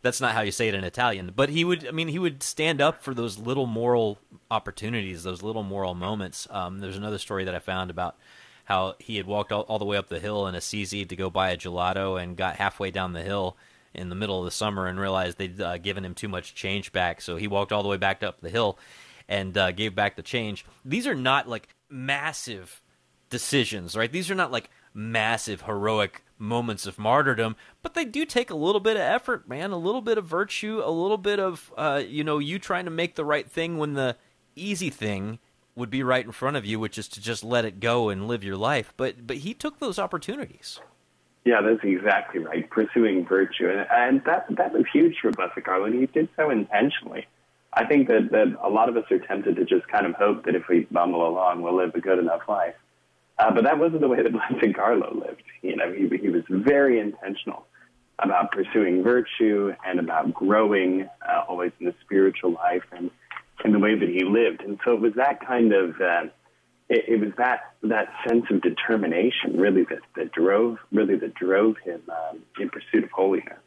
That's not how you say it in Italian. But he would. I mean, he would stand up for those little moral opportunities, those little moral moments. Um, there's another story that I found about how he had walked all, all the way up the hill in Assisi to go buy a gelato and got halfway down the hill in the middle of the summer and realized they'd uh, given him too much change back. So he walked all the way back up the hill and uh, gave back the change. These are not like massive decisions, right? These are not like massive heroic moments of martyrdom, but they do take a little bit of effort, man, a little bit of virtue, a little bit of uh, you know you trying to make the right thing when the easy thing would be right in front of you, which is to just let it go and live your life. But but he took those opportunities. Yeah, that's exactly right. Pursuing virtue, and, and that that was huge for Blessed Carlo, and he did so intentionally. I think that that a lot of us are tempted to just kind of hope that if we bumble along, we'll live a good enough life. Uh, but that wasn't the way that Blessed Carlo lived. You know, he, he was very intentional about pursuing virtue and about growing uh, always in the spiritual life and in the way that he lived. And so it was that kind of, uh, it, it was that that sense of determination really that, that drove really that drove him um, in pursuit of holiness.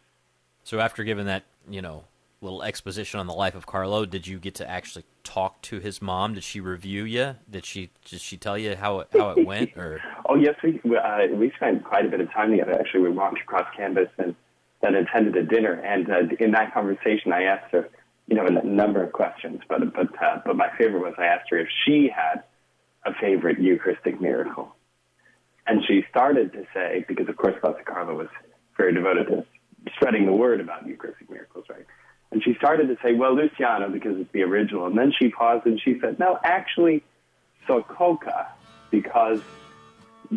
So after giving that, you know, little exposition on the life of Carlo, did you get to actually talk to his mom? Did she review you? Did she did she tell you how it, how it went? Or oh yes, we uh, we spent quite a bit of time together. Actually, we walked across campus and then attended a dinner. And uh, in that conversation, I asked her, you know, a number of questions. But but uh, but my favorite was I asked her if she had a favorite Eucharistic miracle, and she started to say because of course Blessed Carlo was very devoted to spreading the word about Eucharistic miracles, right? And she started to say, well, Lanciano, because it's the original. And then she paused and she said, no, actually, Sokolka, because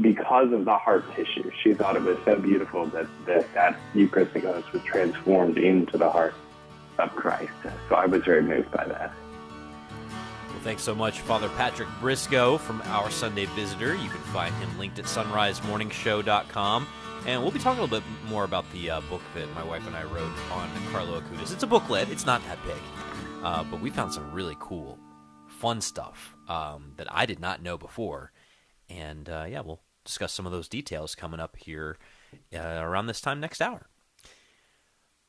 because of the heart tissue. She thought it was so beautiful that that, that Eucharistic host was transformed into the heart of Christ. So I was very moved by that. Well, thanks so much, Father Patrick Briscoe from Our Sunday Visitor. You can find him linked at sonrisemorningshow.com. And we'll be talking a little bit more about the uh, book that my wife and I wrote on Carlo Acutis. It's a booklet, it's not that big. Uh, but we found some really cool, fun stuff um, that I did not know before. And uh, yeah, we'll discuss some of those details coming up here uh, around this time next hour.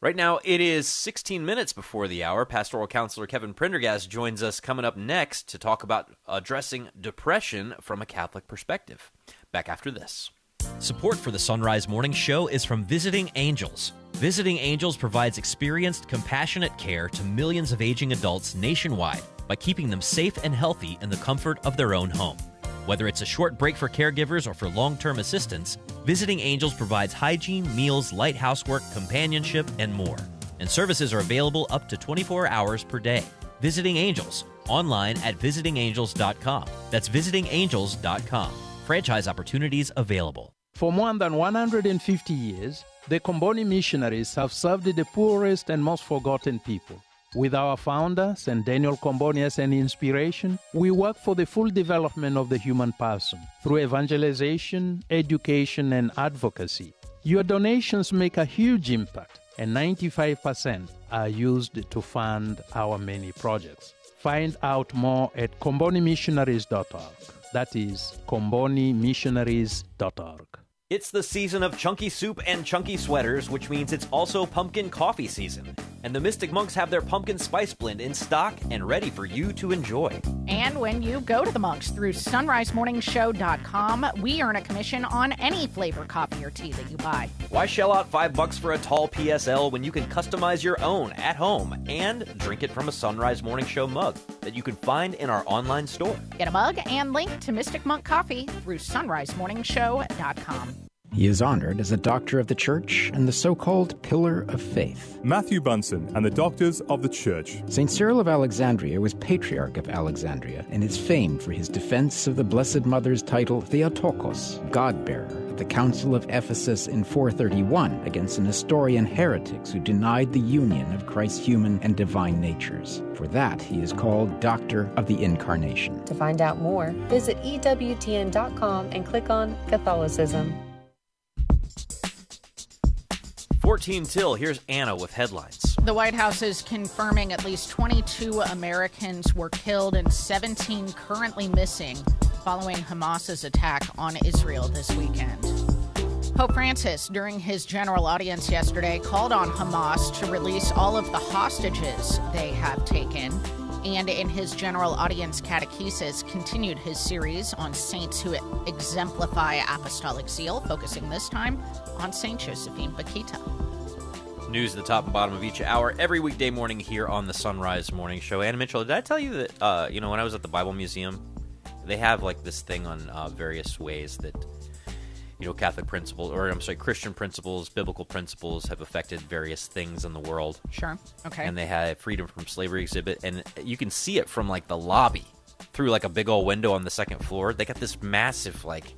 Right now, it is 16 minutes before the hour. Pastoral counselor Kevin Prendergast joins us coming up next to talk about addressing depression from a Catholic perspective. Back after this. Support for the Sonrise Morning Show is from Visiting Angels. Visiting Angels provides experienced, compassionate care to millions of aging adults nationwide by keeping them safe and healthy in the comfort of their own home. Whether it's a short break for caregivers or for long term assistance, Visiting Angels provides hygiene, meals, light housework, companionship, and more. And services are available up to 24 hours per day. Visiting Angels, online at visitingangels.com. That's visitingangels.com. Franchise opportunities available. For more than 150 years, the Comboni missionaries have served the poorest and most forgotten people. With our founder, St. Daniel Comboni as an inspiration, we work for the full development of the human person through evangelization, education, and advocacy. Your donations make a huge impact, and 95% are used to fund our many projects. Find out more at combonimissionaries.org. That is combonimissionaries.org. It's the season of chunky soup and chunky sweaters, which means it's also pumpkin coffee season. And the Mystic Monks have their pumpkin spice blend in stock and ready for you to enjoy. And when you go to the Monks through sonrisemorningshow.com, we earn a commission on any flavor coffee or tea that you buy. Why shell out five bucks for a tall PSL when you can customize your own at home and drink it from a Sonrise Morning Show mug that you can find in our online store? Get a mug and link to Mystic Monk Coffee through sonrisemorningshow.com. He is honored as a doctor of the church and the so called pillar of faith. Matthew Bunson and the Doctors of the Church. St. Cyril of Alexandria was Patriarch of Alexandria and is famed for his defense of the Blessed Mother's title Theotokos, God bearer, at the Council of Ephesus in 431 against the Nestorian heretics who denied the union of Christ's human and divine natures. For that, he is called Doctor of the Incarnation. To find out more, visit EWTN.com and click on Catholicism. 14 till, here's Anna with headlines. The White House is confirming at least 22 Americans were killed and 17 currently missing following Hamas's attack on Israel this weekend. Pope Francis, during his general audience yesterday, called on Hamas to release all of the hostages they have taken. And in his general audience catechesis, continued his series on saints who exemplify apostolic zeal, focusing this time on Saint Josephine Bakhita. News at the top and bottom of each hour every weekday morning here on the Sonrise Morning Show. Anna Mitchell, did I tell you that, uh, you know, when I was at the Bible Museum, they have like this thing on uh, various ways that, you know, Catholic principles, or I'm sorry, Christian principles, biblical principles have affected various things in the world. Sure. Okay. And they had a freedom from slavery exhibit, and you can see it from like the lobby through like a big old window on the second floor. They got this massive, like,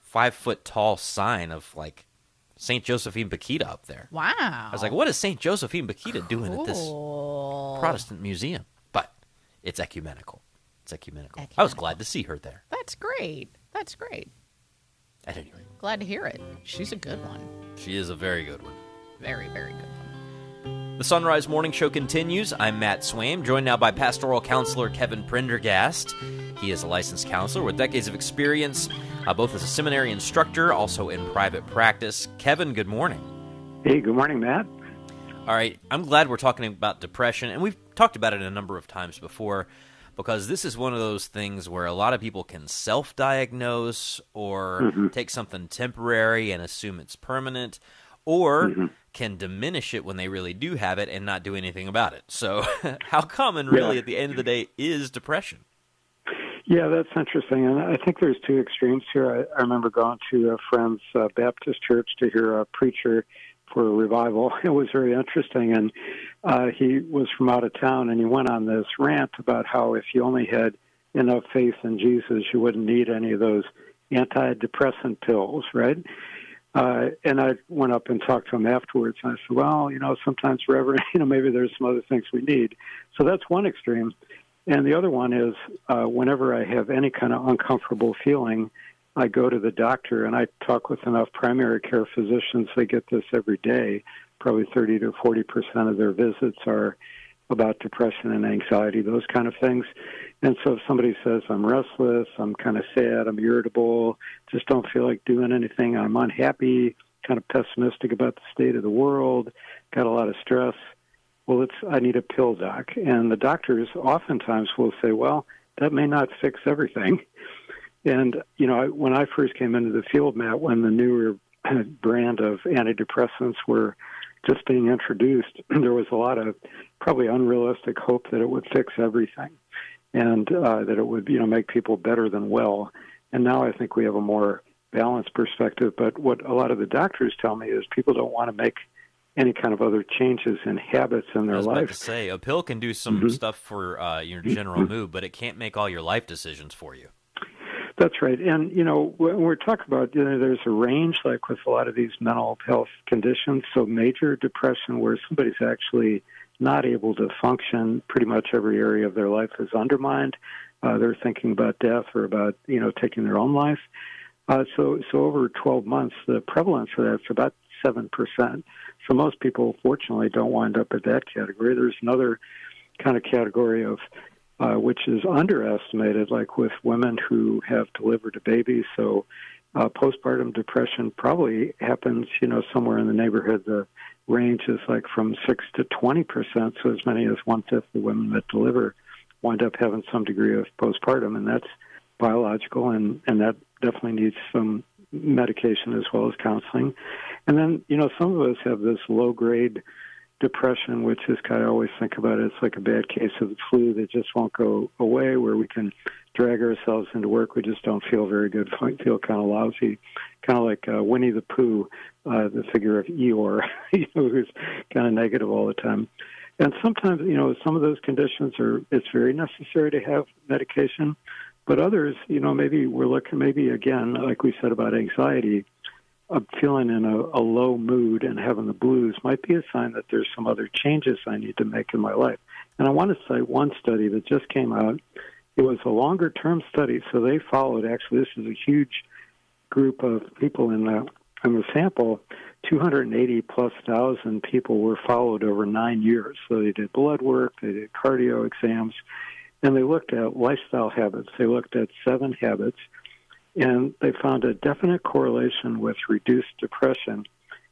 five foot tall sign of like St. Josephine Bakhita up there. Wow. I was like, what is St. Josephine Bakhita doing at this Protestant museum? But it's ecumenical. It's ecumenical. I was glad to see her there. That's great. That's great. At any rate, Glad to hear it. She's a good one. she is a very good one. Very, very good. One. The Sonrise Morning Show continues. I'm Matt Swaim, joined now by pastoral counselor Kevin Prendergast. He is a licensed counselor with decades of experience, uh, both as a seminary instructor, also in private practice. Kevin, good morning. Hey, good morning, Matt. All right, I'm glad we're talking about depression, and we've talked about it a number of times before because this is one of those things where a lot of people can self diagnose or Mhm. take something temporary and assume it's permanent, or Mhm. can diminish it when they really do have it and not do anything about it. So, how common, really, Yeah. at the end of the day, is depression? Yeah, that's interesting. And I think there's two extremes here. I, I remember going to a friend's uh, Baptist church to hear a preacher for a revival. It was very interesting. And uh, he was from out of town, and he went on this rant about how if you only had enough faith in Jesus, you wouldn't need any of those antidepressant pills, right? Uh, and I went up and talked to him afterwards, and I said, "Well, you know, sometimes, Reverend, you know, maybe there's some other things we need." So that's one extreme, and the other one is uh, whenever I have any kind of uncomfortable feeling, I go to the doctor, and I talk with enough primary care physicians. They get this every day. Probably 30 to 40 percent of their visits are about depression and anxiety, those kind of things. And so if somebody says, I'm restless, I'm kind of sad, I'm irritable, just don't feel like doing anything, I'm unhappy, kind of pessimistic about the state of the world, got a lot of stress. Well, it's I need a pill, doc. And the doctors oftentimes will say, well, that may not fix everything. And you know, I, when I first came into the field, Matt, when the newer brand of antidepressants were just being introduced, there was a lot of probably unrealistic hope that it would fix everything, and uh, that it would you know make people better than well. And now I think we have a more balanced perspective. But what a lot of the doctors tell me is people don't want to make any kind of other changes in habits in their I was life. about to say a pill can do some Mhm. stuff for uh, your general mood, but it can't make all your life decisions for you. That's right. And, you know, when we're talking about, you know, there's a range, like with a lot of these mental health conditions. So, major depression, where somebody's actually not able to function, pretty much every area of their life is undermined. Uh, they're thinking about death or about, you know, taking their own life. Uh, so, so over 12 months, the prevalence of that's about 7%. So, most people, fortunately, don't wind up at that category. There's another kind of category of uh, which is underestimated, like with women who have delivered a baby. So, uh, postpartum depression probably happens, you know, somewhere in the neighborhood. The range is like from six to twenty percent. So, as many as one fifth of the women that deliver wind up having some degree of postpartum, and that's biological, and and that definitely needs some medication as well as counseling. And then, you know, some of us have this low grade depression, which is kind of always think about it, it's like a bad case of the flu that just won't go away, where we can drag ourselves into work. We just don't feel very good, feel kind of lousy, kind of like uh, Winnie the Pooh, uh, the figure of Eeyore, you know, who's kind of negative all the time. And sometimes, you know, some of those conditions are, it's very necessary to have medication. But others, you know, maybe we're looking, maybe again, like we said about anxiety, uh, feeling in a, a low mood and having the blues might be a sign that there's some other changes I need to make in my life. And I want to cite one study that just came out. It was a longer term study, so they followed. Actually, this is a huge group of people in the in the sample. 280 plus thousand people were followed over nine years. So they did blood work, they did cardio exams, and they looked at lifestyle habits. They looked at seven habits and they found a definite correlation with reduced depression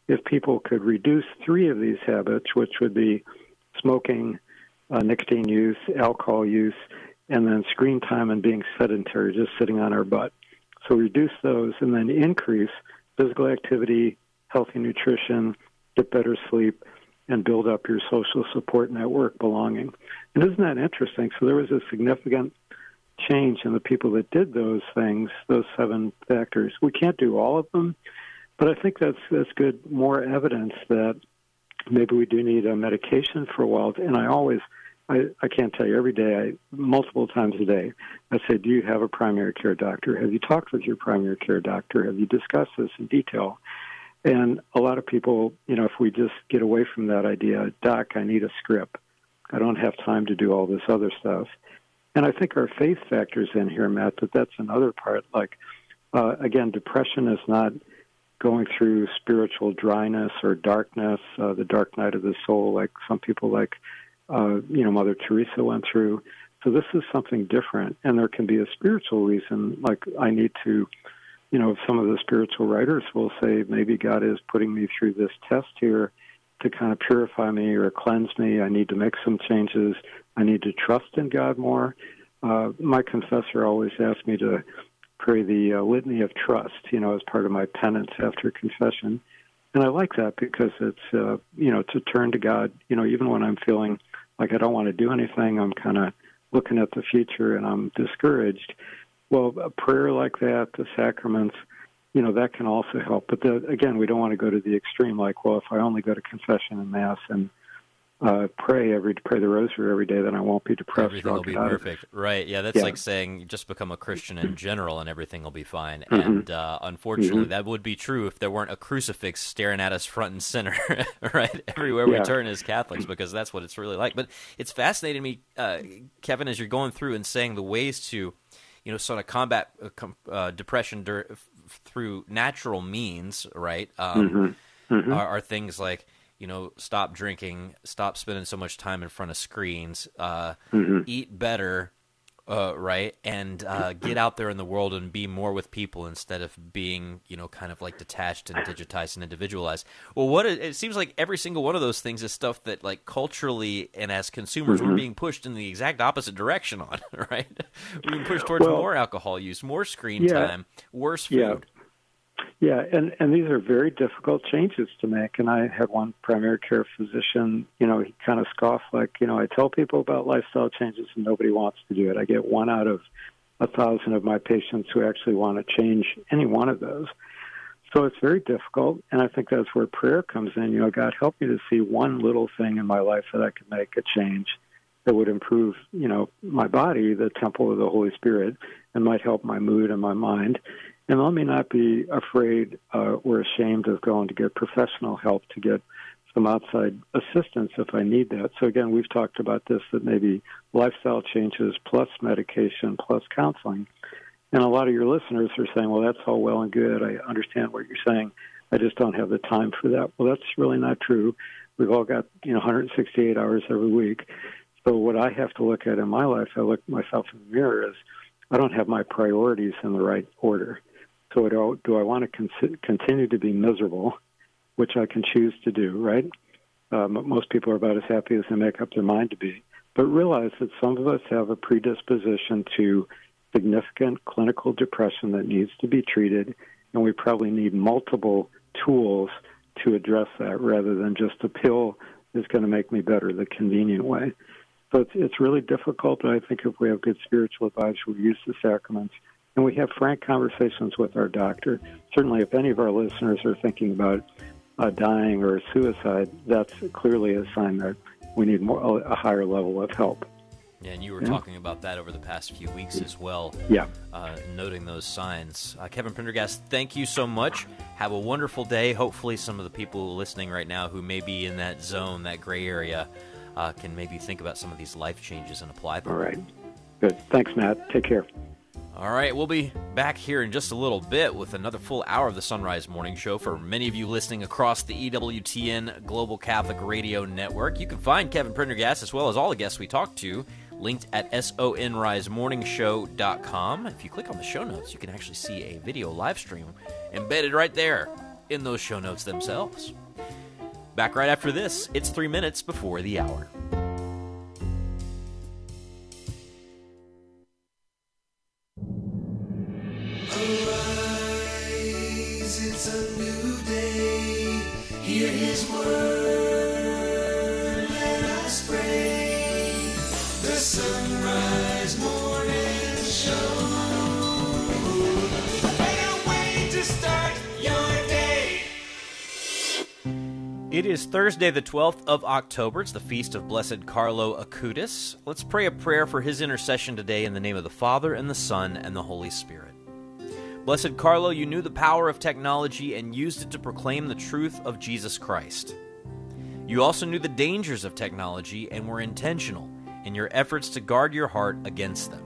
if people could reduce three of these habits, which would be smoking, uh, nicotine use, alcohol use, and then screen time and being sedentary, just sitting on our butt. So reduce those and then increase physical activity, healthy nutrition, get better sleep, and build up your social support network belonging. And isn't that interesting? So there was a significant change in the people that did those things, those seven factors. We can't do all of them, but I think that's that's good more evidence that maybe we do need a medication for a while. And I always I, I can't tell you every day, I, multiple times a day, I say, Do you have a primary care doctor? Have you talked with your primary care doctor? Have you discussed this in detail? And a lot of people, you know, if we just get away from that idea, Doc, I need a script. I don't have time to do all this other stuff. And I think our faith factors in here, Matt, but that's another part. Like, uh, again, depression is not going through spiritual dryness or darkness, uh, the dark night of the soul, like some people like, uh, you know, Mother Teresa went through. So this is something different. And there can be a spiritual reason, like I need to, you know, some of the spiritual writers will say maybe God is putting me through this test here to kind of purify me or cleanse me. I need to make some changes. I need to trust in God more. Uh, my confessor always asked me to pray the uh, litany of trust, you know, as part of my penance after confession. And I like that because it's, uh, you know, to turn to God, you know, even when I'm feeling like I don't want to do anything, I'm kind of looking at the future and I'm discouraged. Well, a prayer like that, the sacraments, you know, that can also help. But the, again, we don't want to go to the extreme, like, well, if I only go to confession and mass and uh, pray every pray the rosary every day, then I won't be depressed. Everything I'll be perfect. Right. Yeah, that's Yeah. like saying just become a Christian in general and everything will be fine. Mhm. And uh, unfortunately, Mhm. that would be true if there weren't a crucifix staring at us front and center, right? Everywhere we turn as Catholics, because that's what it's really like. But it's fascinating me, uh, Kevin, as you're going through and saying the ways to, you know, sort of combat uh, com- uh, depression dur- f- through natural means, right? Um, Mhm. Mhm. Are, are things like you know stop drinking, stop spending so much time in front of screens, uh, Mhm. eat better, uh, right? And uh, get out there in the world and be more with people instead of being, you know, kind of like detached and digitized and individualized. Well, what it, it seems like every single one of those things is stuff that, like, culturally and as consumers, Mhm. we're being pushed in the exact opposite direction on, right? We're being pushed towards Well- more alcohol use, more screen Yeah. time, worse food. Yeah, and and these are very difficult changes to make. And I had one primary care physician, you know, he kind of scoffed, like, you know, I tell people about lifestyle changes and nobody wants to do it. I get one out of a thousand of my patients who actually want to change any one of those. So it's very difficult, and I think that's where prayer comes in. You know, God, help me to see one little thing in my life that I could make a change that would improve, you know, my body, the temple of the Holy Spirit, and might help my mood and my mind. And let me not be afraid uh, or ashamed of going to get professional help to get some outside assistance if I need that. So again, we've talked about this that maybe lifestyle changes plus medication plus counseling. And a lot of your listeners are saying, well, that's all well and good. I understand what you're saying. I just don't have the time for that. Well, that's really not true. We've all got, you know, 168 hours every week. So what I have to look at in my life, I look myself in the mirror is I don't have my priorities in the right order. So do, do I want to con- continue to be miserable, which I can choose to do, right? Um, most people are about as happy as they make up their mind to be. But realize that some of us have a predisposition to significant clinical depression that needs to be treated, and we probably need multiple tools to address that rather than just a pill is going to make me better, the convenient way. So it's, it's really difficult, I think if we have good spiritual advice, we use the sacraments, and we have frank conversations with our doctor. Certainly, if any of our listeners are thinking about uh, dying or suicide, that's clearly a sign that we need more a higher level of help. Yeah, and you were Yeah. talking about that over the past few weeks as well. Yeah. Uh, noting those signs. Uh, Kevin Prendergast, thank you so much. Have a wonderful day. Hopefully, some of the people listening right now who may be in that zone, that gray area, uh, can maybe think about some of these life changes and apply them. All right. Good. Thanks, Matt. Take care. All right, we'll be back here in just a little bit with another full hour of the Sonrise Morning Show for many of you listening across the EWTN Global Catholic Radio Network. You can find Kevin Prendergast as well as all the guests we talked to linked at sonrisemorningshow.com. If you click on the show notes, you can actually see a video live stream embedded right there in those show notes themselves. Back right after this, it's three minutes before the hour. It is Thursday, the 12th of October. It's the feast of Blessed Carlo Acutis. Let's pray a prayer for his intercession today in the name of the Father, and the Son, and the Holy Spirit. Blessed Carlo, you knew the power of technology and used it to proclaim the truth of Jesus Christ. You also knew the dangers of technology and were intentional in your efforts to guard your heart against them.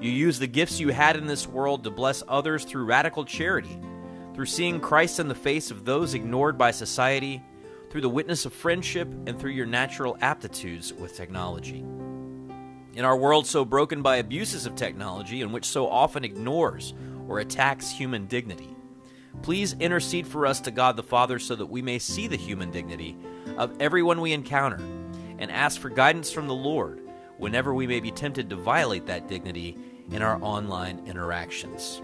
You used the gifts you had in this world to bless others through radical charity, through seeing Christ in the face of those ignored by society, through the witness of friendship, and through your natural aptitudes with technology. In our world so broken by abuses of technology and which so often ignores or attacks human dignity, please intercede for us to God the Father so that we may see the human dignity of everyone we encounter and ask for guidance from the Lord whenever we may be tempted to violate that dignity in our online interactions.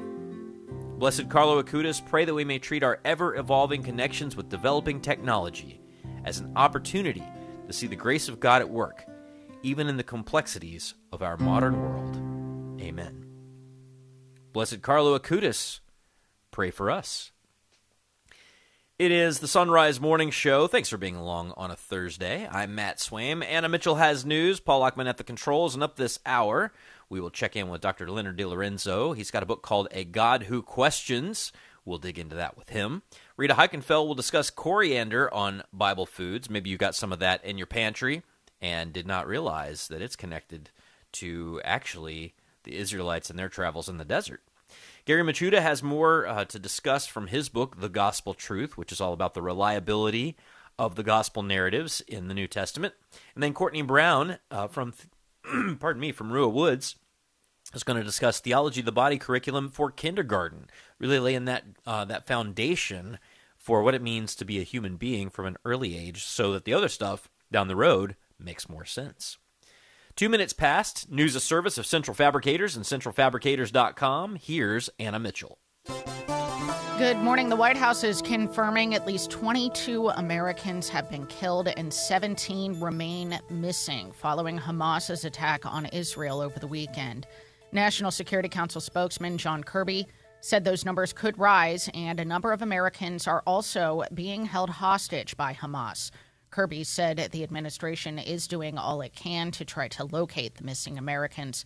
Blessed Carlo Acutis, pray that we may treat our ever evolving connections with developing technology as an opportunity to see the grace of God at work, even in the complexities of our modern world. Amen. Blessed Carlo Acutis, pray for us. It is the Sonrise Morning Show. Thanks for being along on a Thursday. I'm Matt Swaim. Anna Mitchell has news. Paul Lockman at the controls. And up this hour, we will check in with Dr. Leonard DeLorenzo. He's got a book called A God Who Questions. We'll dig into that with him. Rita Heikenfeld will discuss coriander on Bible foods. Maybe you got some of that in your pantry and did not realize that it's connected to actually the Israelites and their travels in the desert. Gary Michuta has more uh, to discuss from his book, The Gospel Truth, which is all about the reliability of the gospel narratives in the New Testament. And then Courtney Brown uh, from pardon me, from Ruah Woods is going to discuss theology of the body curriculum for kindergarten, really laying that uh, that foundation for what it means to be a human being from an early age, so that the other stuff down the road makes more sense. Two minutes past, news of service of Central Fabricators and centralfabricators.com. Here's Anna Mitchell. Good morning. The White House is confirming at least 22 Americans have been killed and 17 remain missing following Hamas's attack on Israel over the weekend. National Security Council spokesman John Kirby said those numbers could rise, and a number of Americans are also being held hostage by Hamas. Kirby said the administration is doing all it can to try to locate the missing Americans.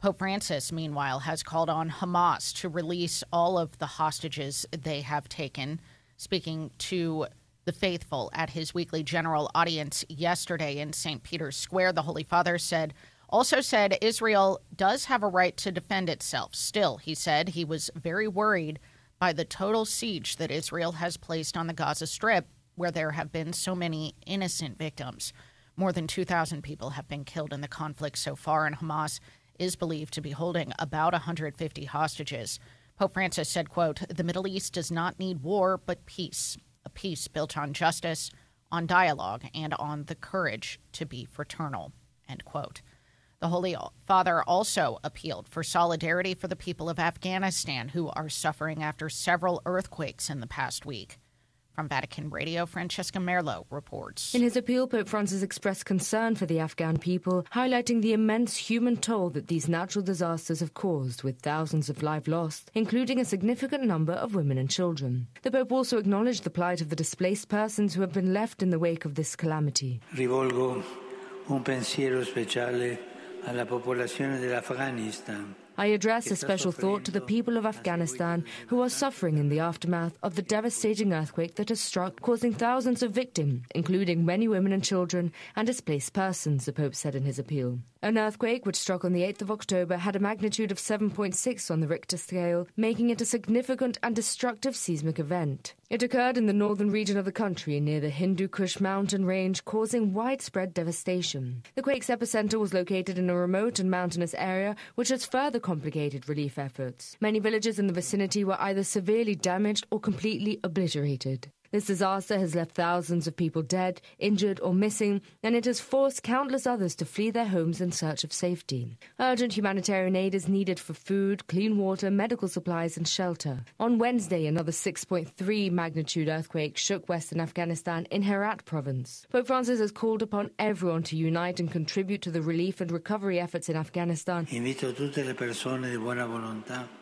Pope Francis, meanwhile, has called on Hamas to release all of the hostages they have taken. Speaking to the faithful at his weekly general audience yesterday in St. Peter's Square, the Holy Father said, also said Israel does have a right to defend itself. Still, he said he was very worried by the total siege that Israel has placed on the Gaza Strip, where there have been so many innocent victims. More than 2,000 people have been killed in the conflict so far, and Hamas is believed to be holding about 150 hostages. Pope Francis said, quote, "The Middle East does not need war, but peace, a peace built on justice, on dialogue, and on the courage to be fraternal." End quote. The Holy Father also appealed for solidarity for the people of Afghanistan who are suffering after several earthquakes in the past week. From Vatican Radio, Francesca Merlo reports. In his appeal, Pope Francis expressed concern for the Afghan people, highlighting the immense human toll that these natural disasters have caused, with thousands of lives lost, including a significant number of women and children. The Pope also acknowledged the plight of the displaced persons who have been left in the wake of this calamity. Rivolgo un pensiero speciale alla popolazione dell'Afghanistan. I address a special thought to the people of Afghanistan who are suffering in the aftermath of the devastating earthquake that has struck, causing thousands of victims, including many women and children and displaced persons, the Pope said in his appeal. An earthquake which struck on the 8th of October had a magnitude of 7.6 on the Richter scale, making it a significant and destructive seismic event. It occurred in the northern region of the country near the Hindu Kush mountain range, causing widespread devastation. The quake's epicenter was located in a remote and mountainous area, which has further complicated relief efforts. Many villages in the vicinity were either severely damaged or completely obliterated. This disaster has left thousands of people dead, injured, or missing, and it has forced countless others to flee their homes in search of safety. Urgent humanitarian aid is needed for food, clean water, medical supplies, and shelter. On Wednesday, another 6.3 magnitude earthquake shook western Afghanistan in Herat province. Pope Francis has called upon everyone to unite and contribute to the relief and recovery efforts in Afghanistan. Invito tutte le persone di buona volontà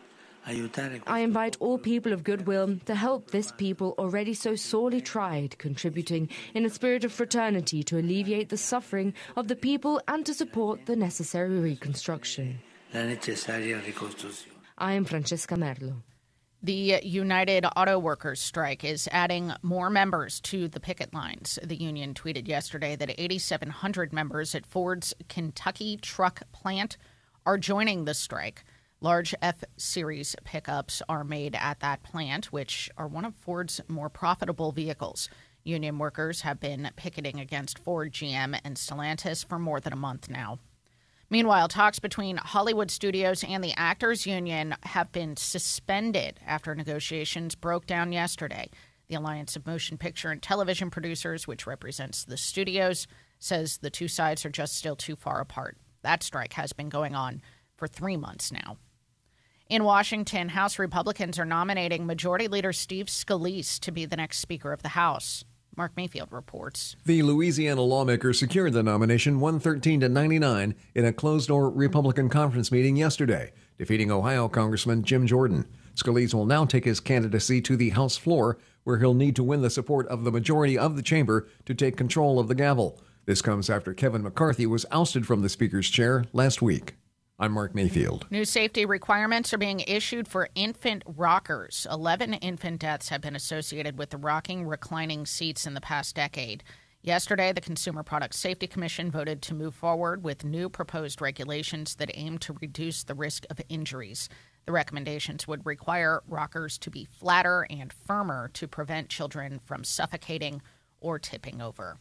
I invite all people of goodwill to help this people already so sorely tried, contributing in a spirit of fraternity to alleviate the suffering of the people and to support the necessary reconstruction. I am Francesca Merlo. The United Auto Workers strike is adding more members to the picket lines. The union tweeted yesterday that 8,700 members at Ford's Kentucky truck plant are joining the strike. Large F Series pickups are made at that plant, which are one of Ford's more profitable vehicles. Union workers have been picketing against Ford, GM, and Stellantis for more than a month now. Meanwhile, talks between Hollywood studios and the Actors Union have been suspended after negotiations broke down yesterday. The Alliance of Motion Picture and Television Producers, which represents the studios, says the two sides are just still too far apart. That strike has been going on for three months now. In Washington, House Republicans are nominating Majority Leader Steve Scalise to be the next Speaker of the House. Mark Mayfield reports. The Louisiana lawmaker secured the nomination 113 to 99 in a closed-door Republican conference meeting yesterday, defeating Ohio Congressman Jim Jordan. Scalise will now take his candidacy to the House floor, where he'll need to win the support of the majority of the chamber to take control of the gavel. This comes after Kevin McCarthy was ousted from the Speaker's chair last week. I'm Mark Mayfield. New safety requirements are being issued for infant rockers. 11 infant deaths have been associated with the rocking reclining seats in the past decade. Yesterday, the Consumer Product Safety Commission voted to move forward with new proposed regulations that aim to reduce the risk of injuries. The recommendations would require rockers to be flatter and firmer to prevent children from suffocating or tipping over.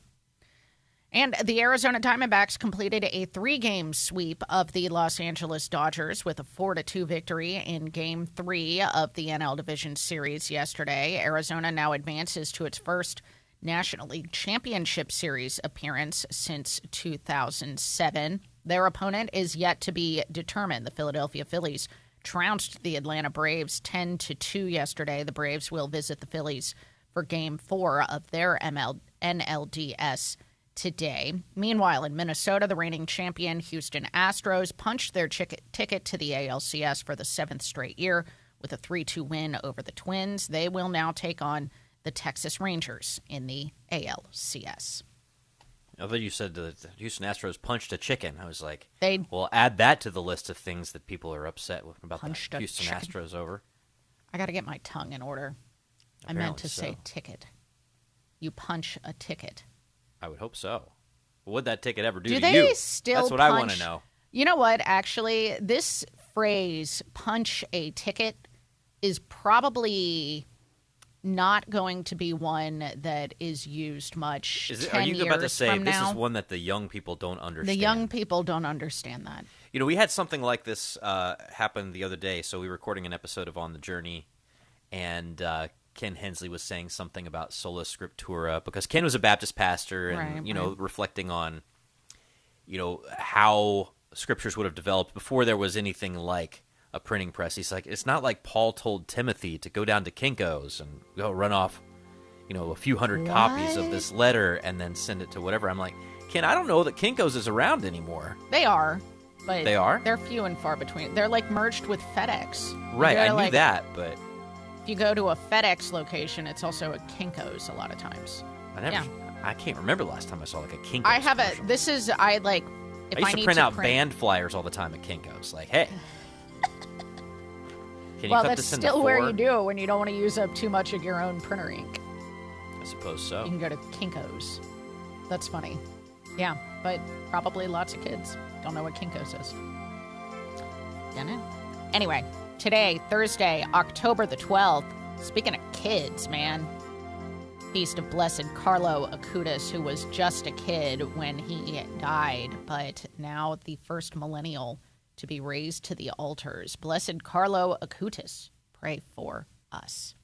And the Arizona Diamondbacks completed a three game sweep of the Los Angeles Dodgers with a 4 2 victory in game three of the NL Division Series yesterday. Arizona now advances to its first National League Championship Series appearance since 2007. Their opponent is yet to be determined. The Philadelphia Phillies trounced the Atlanta Braves 10 to 2 yesterday. The Braves will visit the Phillies for game 4 of their ML- NLDS today. Meanwhile, in Minnesota, the reigning champion Houston Astros punched their chick- ticket to the ALCS for the seventh straight year with a 3 2 win over the Twins. They will now take on the Texas Rangers in the ALCS. I thought you said the Houston Astros punched a chicken. I was like, they well, add that to the list of things that people are upset with about the Houston. Astros over. I got to get my tongue in order. I meant Apparently to say ticket. You punch a ticket. I would hope so. What'd that ticket ever do, Do to they you? still That's what I want to know. You know what? Actually, this phrase "punch a ticket" is probably not going to be one that is used much. Is it, 10 are you about to say this now. is one that the young people don't understand? the young people don't understand that. You know, we had something like this uh, happen the other day. So we were recording an episode of On the Journey, and uh, Ken Hensley was saying something about sola scriptura because Ken was a Baptist pastor, and Right, you know, right. reflecting on, you know, how scriptures would have developed before there was anything like a printing press. He's like, it's not like Paul told Timothy to go down to Kinko's and go run off, you know, a few hundred copies of this letter and then send it to whatever. I'm like, Ken, I don't know that Kinko's is around anymore. They are, but They are? They're few and far between. They're like merged with FedEx. Right, I knew like- that, but If you go to a FedEx location, it's also a Kinko's a lot of times. I never. Yeah. I can't remember the last time I saw like a Kinko's. I have commercial. a. This is I like. If I used to need print to out print, band flyers all the time at Kinko's. Like, hey, can you well, that's this still where you do it when you don't want to use up too much of your own printer ink. I suppose so. You can go to Kinko's. That's funny. Yeah, but probably lots of kids don't know what Kinko's is. Don't know. Anyway, today, Thursday, October the 12th, speaking of kids, man, feast of Blessed Carlo Acutis, who was just a kid when he died, but now the first millennial to be raised to the altars. Blessed Carlo Acutis, pray for us.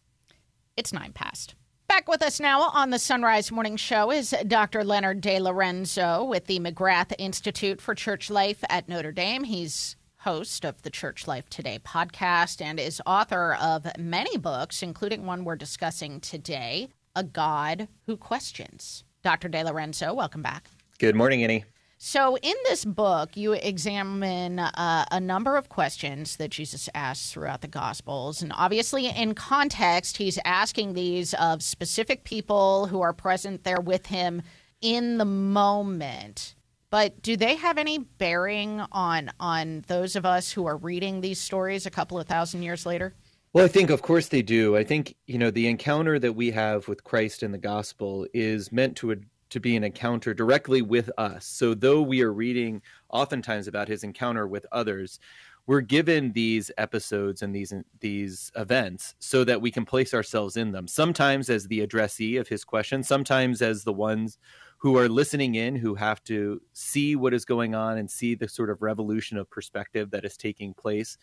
It's nine past. Back with us now on the Sonrise Morning Show is Dr. Leonard DeLorenzo with the McGrath Institute for Church Life at Notre Dame. He's host of the Church Life Today podcast and is author of many books, including one we're discussing today A God Who Questions. Dr. DeLorenzo, welcome back. Good morning, Annie. So, in this book, you examine uh, a number of questions that Jesus asks throughout the Gospels. And obviously, in context, he's asking these of specific people who are present there with him in the moment. But do they have any bearing on on those of us who are reading these stories a couple of thousand years later? Well, I think, of course, they do. I think, you know, the encounter that we have with Christ in the gospel is meant to, to be an encounter directly with us. So, though we are reading oftentimes about his encounter with others, we're given these episodes and these these events so that we can place ourselves in them. Sometimes as the addressee of his question, sometimes as the ones who are listening in, who have to see what is going on and see the sort of revolution of perspective that is taking place.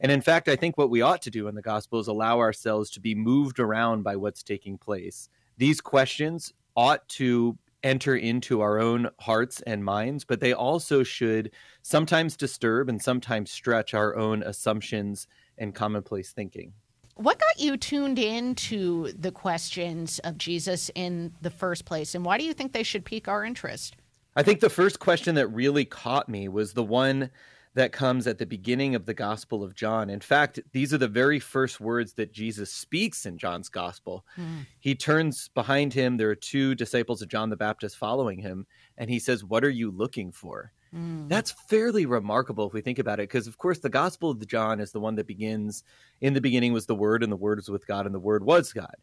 And in fact, I think what we ought to do in the gospel is allow ourselves to be moved around by what's taking place. These questions ought to enter into our own hearts and minds, but they also should sometimes disturb and sometimes stretch our own assumptions and commonplace thinking. What got you tuned into the questions of Jesus in the first place, and why do you think they should pique our interest? I think the first question that really caught me was the one that comes at the beginning of the Gospel of John. In fact, these are the very first words that Jesus speaks in John's Gospel. Hmm. He turns behind him. There are two disciples of John the Baptist following him, and he says, What are you looking for? Mm. That's fairly remarkable if we think about it, because of course the Gospel of John is the one that begins in the beginning was the Word, and the Word was with God, and the Word was God.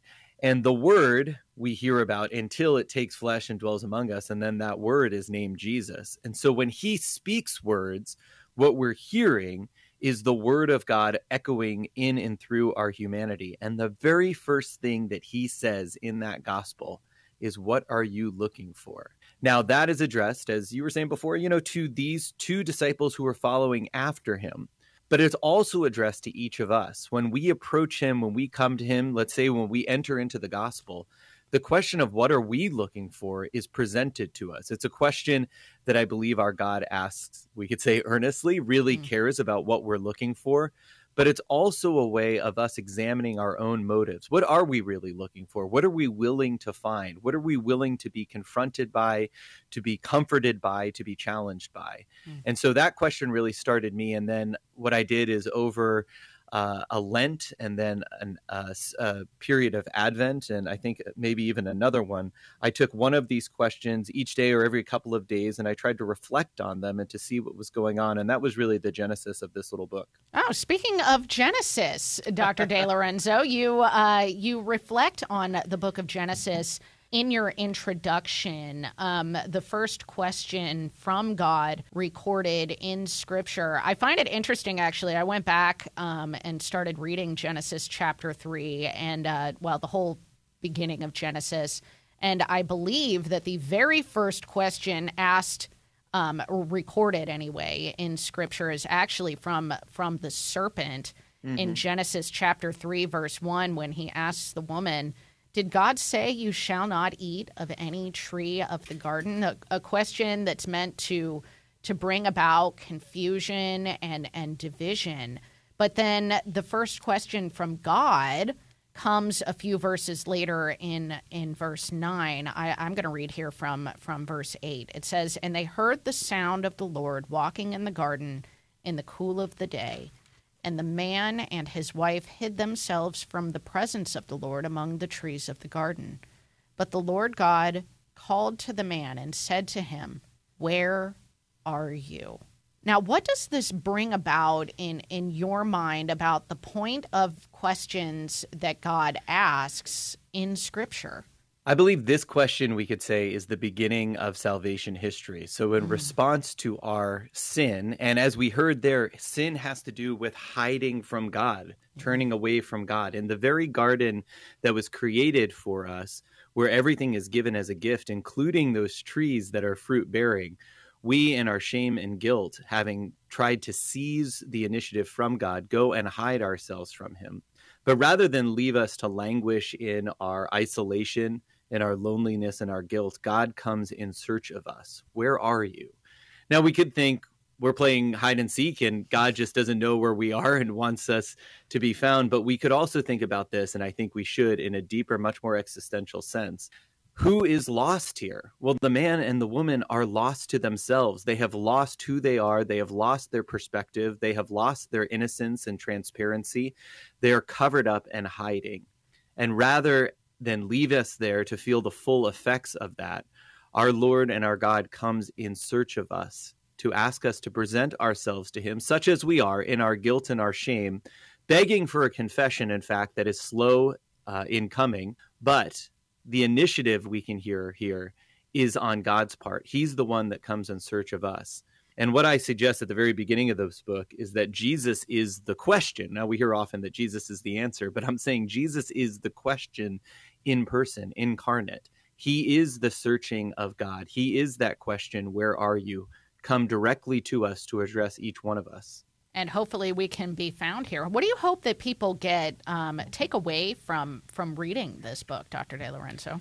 And the Word we hear about until it takes flesh and dwells among us, and then that Word is named Jesus. And so when he speaks words, what we're hearing is the Word of God echoing in and through our humanity. And the very first thing that he says in that Gospel is, What are you looking for? Now, that is addressed, as you were saying before, you know, to these two disciples who are following after him. But it's also addressed to each of us. When we approach him, when we come to him, let's say when we enter into the gospel, the question of what are we looking for is presented to us. It's a question that I believe our God asks, we could say earnestly, really mm. cares about what we're looking for but it's also a way of us examining our own motives. What are we really looking for? What are we willing to find? What are we willing to be confronted by, to be comforted by, to be challenged by? Mm. And so that question really started me. And then what I did is over uh, a Lent and then an, uh, a period of Advent, and I think maybe even another one. I took one of these questions each day or every couple of days, and I tried to reflect on them and to see what was going on. And that was really the genesis of this little book. Oh, speaking of Genesis, Dr. De Lorenzo, you uh, you reflect on the book of Genesis in your introduction, um, the first question from God recorded in Scripture. I find it interesting, actually. I went back um, and started reading Genesis chapter 3 and, uh, well, the whole beginning of Genesis. And I believe that the very first question asked. Um, recorded anyway in scripture is actually from from the serpent mm-hmm. in Genesis chapter 3 verse 1 when he asks the woman did God say you shall not eat of any tree of the garden? A, a, question that's meant to to bring about confusion and and division. But then the first question from God comes a few verses later in in verse 9 I, i'm going to read here from from verse 8 it says and they heard the sound of the lord walking in the garden in the cool of the day and the man and his wife hid themselves from the presence of the Lord among the trees of the garden. But the Lord God called to the man and said to him, Where are you? Now, what does this bring about in, in your mind about the point of questions that God asks in Scripture? I believe this question, we could say, is the beginning of salvation history. So, in mm. response to our sin, and as we heard there, sin has to do with hiding from God, turning away from God. In the very garden that was created for us, where everything is given as a gift, including those trees that are fruit bearing, we, in our shame and guilt, having tried to seize the initiative from God, go and hide ourselves from Him. But rather than leave us to languish in our isolation, in our loneliness and our guilt, God comes in search of us. Where are you? Now, we could think we're playing hide and seek and God just doesn't know where we are and wants us to be found. But we could also think about this, and I think we should in a deeper, much more existential sense. Who is lost here? Well, the man and the woman are lost to themselves. They have lost who they are. They have lost their perspective. They have lost their innocence and transparency. They are covered up and hiding. And rather then leave us there to feel the full effects of that, our Lord and our God comes in search of us to ask us to present ourselves to Him, such as we are in our guilt and our shame, begging for a confession, in fact, that is slow uh, in coming, but the initiative we can hear here is on God's part. He's the one that comes in search of us. And what I suggest at the very beginning of this book is that Jesus is the question. Now, we hear often that Jesus is the answer, but I'm saying Jesus is the question in person, incarnate. He is the searching of God. He is that question, Where are you? come directly to us to address each one of us. And hopefully we can be found here. What do you hope that people get um, take away from from reading this book, Dr. DeLorenzo?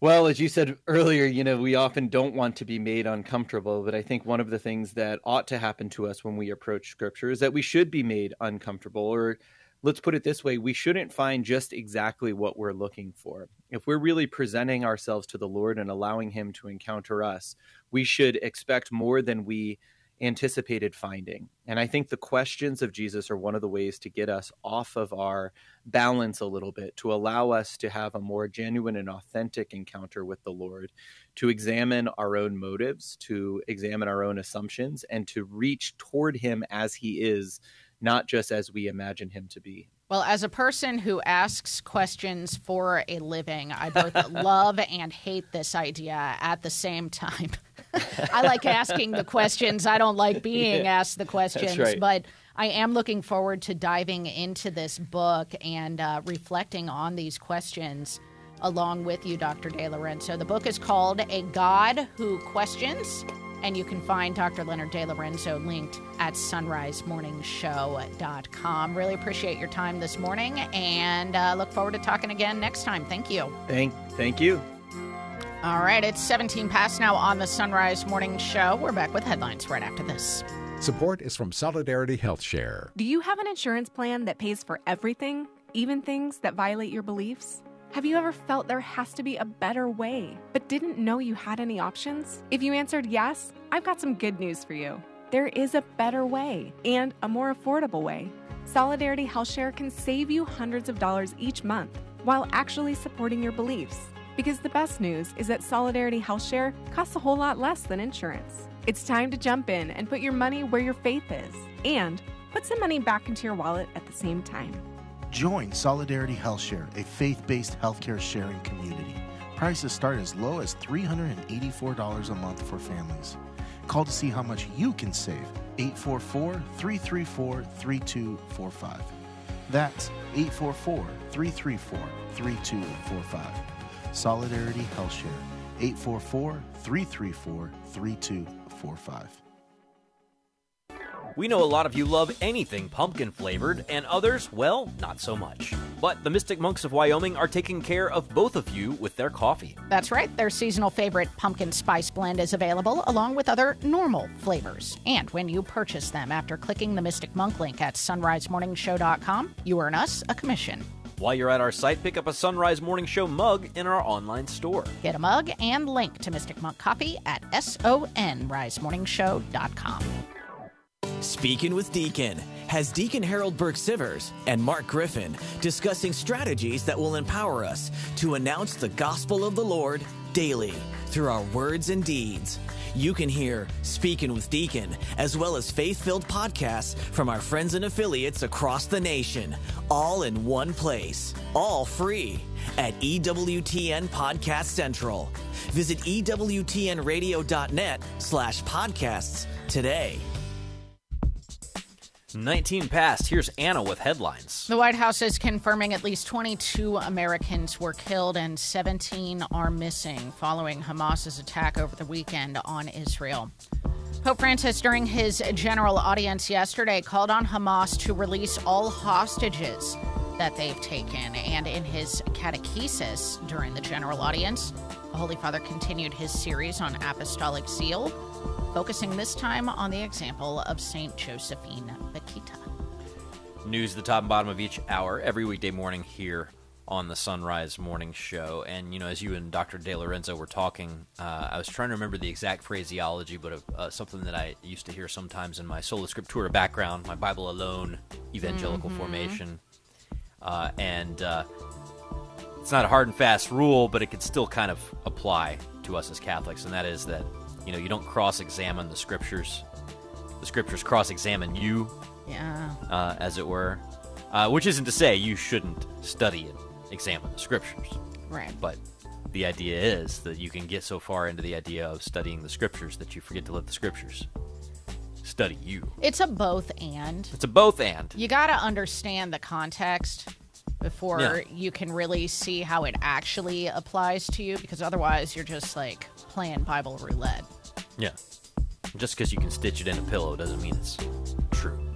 Well, as you said earlier, you know, we often don't want to be made uncomfortable, but I think one of the things that ought to happen to us when we approach scripture is that we should be made uncomfortable or let's put it this way we shouldn't find just exactly what we're looking for. If we're really presenting ourselves to the Lord and allowing Him to encounter us, we should expect more than we anticipated finding. And I think the questions of Jesus are one of the ways to get us off of our balance a little bit, to allow us to have a more genuine and authentic encounter with the Lord, to examine our own motives, to examine our own assumptions, and to reach toward Him as He is not just as we imagine him to be. Well, as a person who asks questions for a living, I both love and hate this idea at the same time. I like asking the questions. I don't like being yeah, asked the questions, right. but I am looking forward to diving into this book and uh, reflecting on these questions. along with you, Dr. DeLorenzo. The book is called A God Who Questions, and you can find Dr. Leonard DeLorenzo linked at sonrisemorningshow.com. Really appreciate your time this morning and uh, look forward to talking again next time. Thank you. Thank, thank you. All right, it's 17 past now on the Sonrise Morning Show. We're back with headlines right after this. Support is from Solidarity HealthShare. Do you have an insurance plan that pays for everything, even things that violate your beliefs? Have you ever felt there has to be a better way, but didn't know you had any options? If you answered yes, I've got some good news for you. There is a better way and a more affordable way. Solidarity HealthShare can save you hundreds of dollars each month while actually supporting your beliefs. Because the best news is that Solidarity HealthShare costs a whole lot less than insurance. It's time to jump in and put your money where your faith is and put some money back into your wallet at the same time. Join Solidarity HealthShare, a faith based healthcare sharing community. Prices start as low as $384 a month for families. Call to see how much you can save. 844 334 3245. That's 844 334 3245. Solidarity HealthShare, 844 334 3245. We know a lot of you love anything pumpkin flavored, and others, well, not so much. But the Mystic Monks of Wyoming are taking care of both of you with their coffee. That's right, their seasonal favorite pumpkin spice blend is available along with other normal flavors. And when you purchase them after clicking the Mystic Monk link at sonrisemorningshow.com, you earn us a commission. While you're at our site, pick up a Sonrise Morning Show mug in our online store. Get a mug and link to Mystic Monk Coffee at sonrisemorningshow.com. Speaking with Deacon has Deacon Harold Burke-Sivers and Mark Griffin discussing strategies that will empower us to announce the gospel of the Lord daily through our words and deeds. You can hear Speaking with Deacon, as well as faith filled podcasts from our friends and affiliates across the nation, all in one place, all free at EWTN Podcast Central. Visit EWTNradio.net slash podcasts today. 19 past. Here's Anna with headlines. The White House is confirming at least 22 Americans were killed and 17 are missing following Hamas's attack over the weekend on Israel. Pope Francis, during his general audience yesterday, called on Hamas to release all hostages that they've taken. And in his catechesis during the general audience, the Holy Father continued his series on apostolic zeal, focusing this time on the example of St. Josephine Bakhita. News the top and bottom of each hour every weekday morning here on the Sonrise Morning Show. And, you know, as you and Dr. DeLorenzo were talking, uh, I was trying to remember the exact phraseology, but uh, something that I used to hear sometimes in my Sola Scriptura background, my Bible alone evangelical Mm-hmm. Mhm. formation. Uh, and uh, it's not a hard and fast rule, but it could still kind of apply to us as Catholics, and that is that, you know, you don't cross examine the Scriptures. The Scriptures cross examine you Yeah. uh, as it were. Uh, which isn't to say you shouldn't study and examine the scriptures. Right. But the idea is that you can get so far into the idea of studying the scriptures that you forget to let the scriptures study you. It's a both and. It's a both and. You got to understand the context before Yeah. you can really see how it actually applies to you because otherwise you're just like playing Bible roulette. Yeah. Just because you can stitch it in a pillow doesn't mean it's true.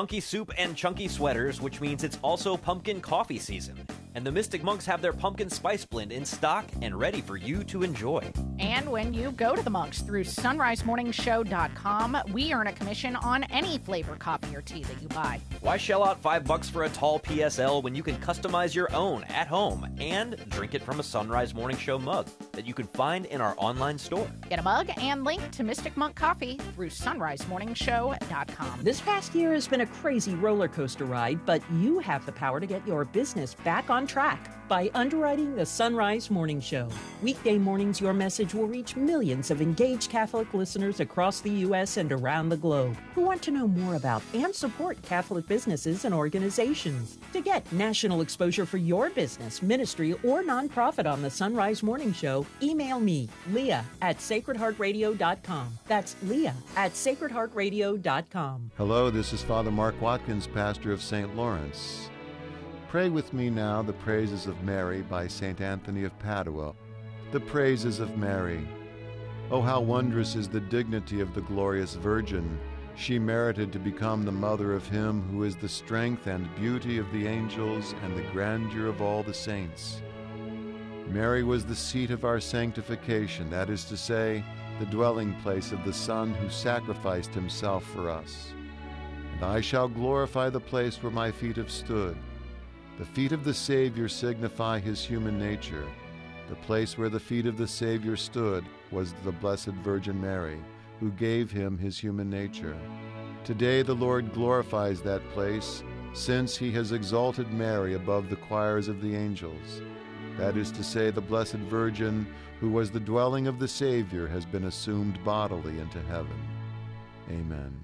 Chunky soup and chunky sweaters, which means it's also pumpkin coffee season. And the Mystic Monks have their pumpkin spice blend in stock and ready for you to enjoy. And when you go to the monks through sonrisemorningshow.com, we earn a commission on any flavor coffee or tea that you buy. Why shell out five bucks for a tall PSL when you can customize your own at home and drink it from a Sonrise Morning Show mug that you can find in our online store? Get a mug and link to Mystic Monk Coffee through sonrisemorningshow.com. This past year has been a crazy roller coaster ride, but you have the power to get your business back on track by underwriting the Sonrise Morning Show. Weekday mornings, your message will reach millions of engaged Catholic listeners across the U.S. and around the globe who want to know more about and support Catholic businesses and organizations. To get national exposure for your business, ministry, or nonprofit on the Sonrise Morning Show, email me, Leah at sacredheartradio.com. That's Leah at sacredheartradio.com. Hello, this is Father Mark Watkins, pastor of St. Lawrence. Pray with me now the praises of Mary by St. Anthony of Padua. The praises of Mary. Oh, how wondrous is the dignity of the glorious Virgin! She merited to become the mother of Him who is the strength and beauty of the angels and the grandeur of all the saints. Mary was the seat of our sanctification, that is to say, the dwelling place of the Son who sacrificed Himself for us. And I shall glorify the place where my feet have stood. The feet of the Savior signify His human nature. The place where the feet of the Savior stood was the Blessed Virgin Mary who gave him his human nature. Today the Lord glorifies that place, since he has exalted Mary above the choirs of the angels. That is to say, the Blessed Virgin, who was the dwelling of the Savior, has been assumed bodily into heaven. Amen.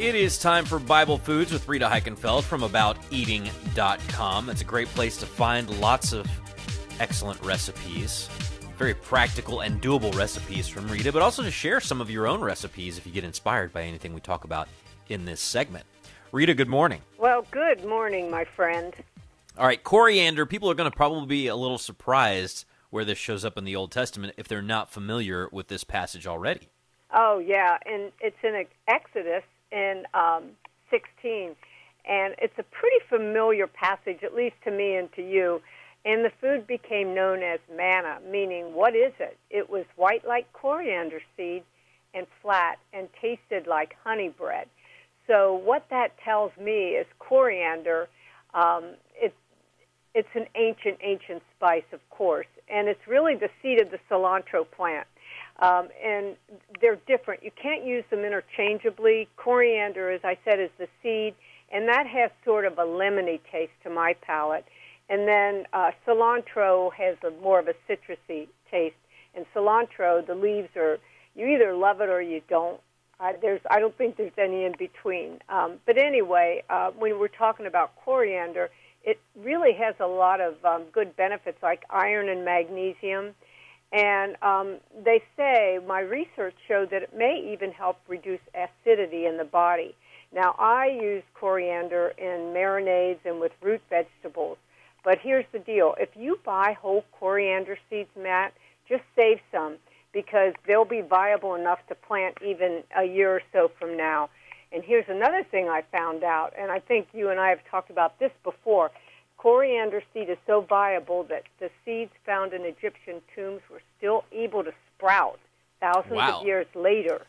It is time for Bible Foods with Rita Heikenfeld from AboutEating.com. That's a great place to find lots of excellent recipes, very practical and doable recipes from Rita, but also to share some of your own recipes if you get inspired by anything we talk about in this segment. Rita, good morning. Well, good morning, my friend. All right, coriander. People are going to probably be a little surprised where this shows up in the Old Testament if they're not familiar with this passage already. Oh, yeah, and it's in Exodus in um, 16. And it's a pretty familiar passage, at least to me and to you. And the food became known as manna, meaning, what is it? It was white like coriander seed and flat and tasted like honey bread. So, what that tells me is coriander, um, it, it's an ancient, ancient spice, of course, and it's really the seed of the cilantro plant. Um, and they're different. You can't use them interchangeably. Coriander, as I said, is the seed, and that has sort of a lemony taste to my palate. And then uh, cilantro has a more of a citrusy taste. And cilantro, the leaves are you either love it or you don't. Uh, there's I don't think there's any in between. Um, but anyway, uh, when we're talking about coriander, it really has a lot of um, good benefits like iron and magnesium. And um, they say, my research showed that it may even help reduce acidity in the body. Now, I use coriander in marinades and with root vegetables. But here's the deal if you buy whole coriander seeds, Matt, just save some because they'll be viable enough to plant even a year or so from now. And here's another thing I found out, and I think you and I have talked about this before. Coriander seed is so viable that the seeds found in Egyptian tombs were still able to sprout thousands Wow. of years later.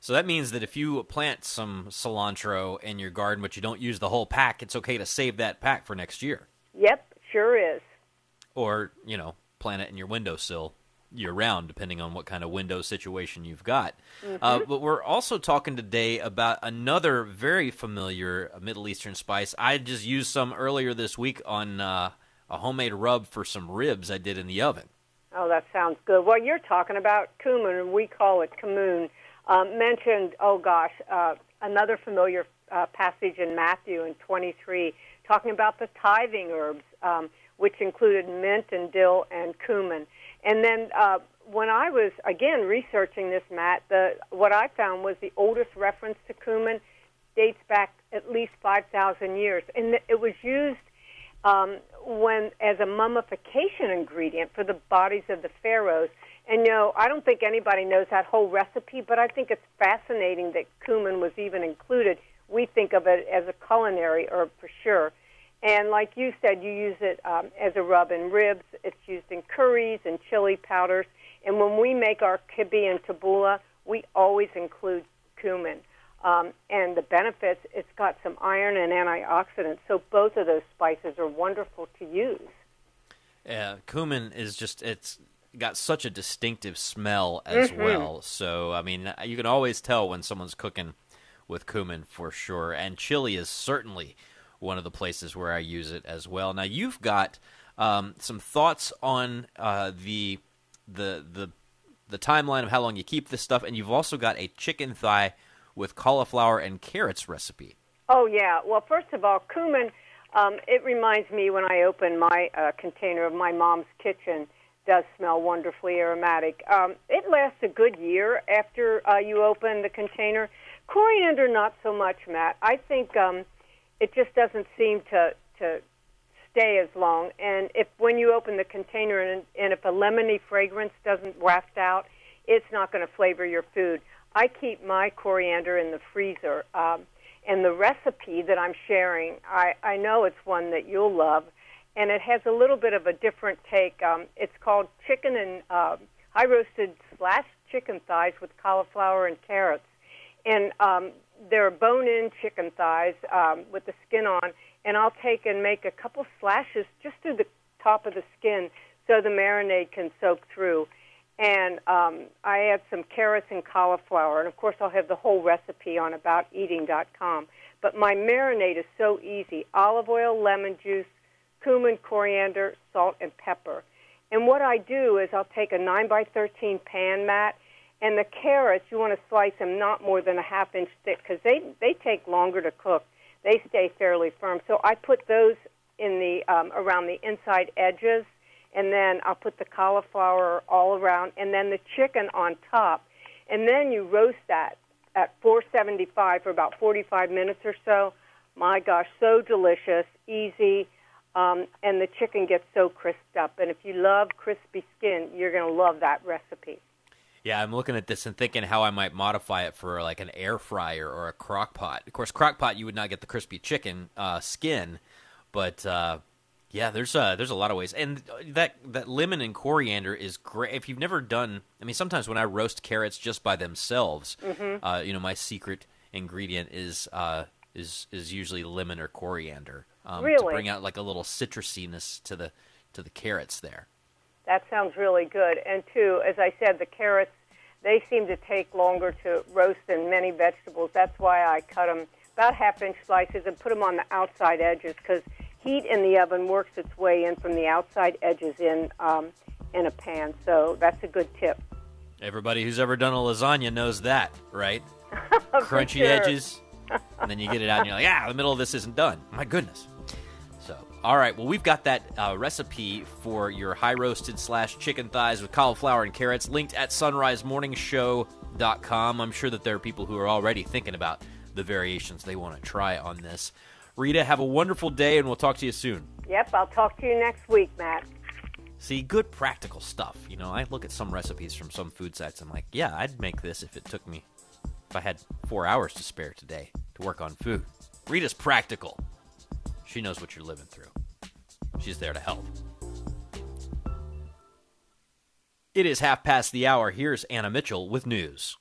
So that means that if you plant some cilantro in your garden, but you don't use the whole pack, it's okay to save that pack for next year. Yep, sure is. Or, you know, plant it in your windowsill year round, depending on what kind of window situation you've got. Uh, Mhm. but we're also talking today about another very familiar Middle Eastern spice. I just used some earlier this week on uh, a homemade rub for some ribs I did in the oven. Oh, that sounds good. Well, you're talking about cumin, and we call it kamoon. Um, mentioned, oh gosh, uh, another familiar uh, passage in Matthew in 23, talking about the tithing herbs, um, which included mint and dill and cumin. And then uh, when I was again researching this, Matt, the what I found was the oldest reference to cumin dates back at least 5,000 years, and it was used um, when as a mummification ingredient for the bodies of the pharaohs. And know, I don't think anybody knows that whole recipe, but I think it's fascinating that cumin was even included. We think of it as a culinary herb for sure. And like you said, you use it um, as a rub in ribs. It's used in curries and chili powders. And when we make our kibbe and tabbouleh, we always include cumin. Um, and the benefits, it's got some iron and antioxidants. So both of those spices are wonderful to use. Uh, cumin is just it's got such a distinctive smell as Mhm. well. So I mean, you can always tell when someone's cooking with cumin for sure. And chili is certainly one of the places where I use it as well. Now you've got um, some thoughts on uh, the the the the timeline of how long you keep this stuff, and you've also got a chicken thigh with cauliflower and carrots recipe. Oh yeah. Well, first of all, cumin. Um, it reminds me when I open my uh, container of my mom's kitchen does smell wonderfully aromatic. Um, it lasts a good year after uh, you open the container. Coriander, not so much, Matt. I think um, it just doesn't seem to to stay as long. And if when you open the container and, and if a lemony fragrance doesn't waft out, it's not going to flavor your food. I keep my coriander in the freezer. Um, and the recipe that I'm sharing, I, I know it's one that you'll love, and it has a little bit of a different take. Um, it's called chicken and uh, high roasted slash chicken thighs with cauliflower and carrots. And um, they're bone in chicken thighs um, with the skin on, and I'll take and make a couple slashes just through the top of the skin so the marinade can soak through. And um, I add some carrots and cauliflower, and of course I'll have the whole recipe on abouteating.com. But my marinade is so easy: olive oil, lemon juice, cumin, coriander, salt, and pepper. And what I do is I'll take a 9 by 13 pan Matt, and the carrots you want to slice them not more than a half inch thick because they they take longer to cook they stay fairly firm. So I put those in the um, around the inside edges, and then I'll put the cauliflower all around, and then the chicken on top, and then you roast that at 475 for about 45 minutes or so. My gosh, so delicious, easy, um, and the chicken gets so crisped up. And if you love crispy skin, you're going to love that recipe. Yeah, I'm looking at this and thinking how I might modify it for like an air fryer or a crock pot. Of course, crock pot you would not get the crispy chicken uh, skin, but uh, yeah, there's uh, there's a lot of ways. And that that lemon and coriander is great. If you've never done, I mean, sometimes when I roast carrots just by themselves, Mhm. uh, you know, my secret ingredient is uh, is is usually lemon or coriander um, to bring out like a little citrusiness to the to the carrots there. That sounds really good. And two, as I said, the carrots they seem to take longer to roast than many vegetables. That's why I cut them about half inch slices and put them on the outside edges because heat in the oven works its way in from the outside edges in um, in a pan. So that's a good tip. Everybody who's ever done a lasagna knows that, right? Crunchy sure. edges, and then you get it out, and you're like, ah, the middle of this isn't done. My goodness. All right, well, we've got that uh, recipe for your high roasted slash chicken thighs with cauliflower and carrots linked at sonrisemorningshow.com. I'm sure that there are people who are already thinking about the variations they want to try on this. Rita, have a wonderful day, and we'll talk to you soon. Yep, I'll talk to you next week, Matt. See, good practical stuff. You know, I look at some recipes from some food sites. I'm like, yeah, I'd make this if it took me, if I had four hours to spare today to work on food. Rita's practical. She knows what you're living through. She's there to help. It is half past the hour. Here's Anna Mitchell with news.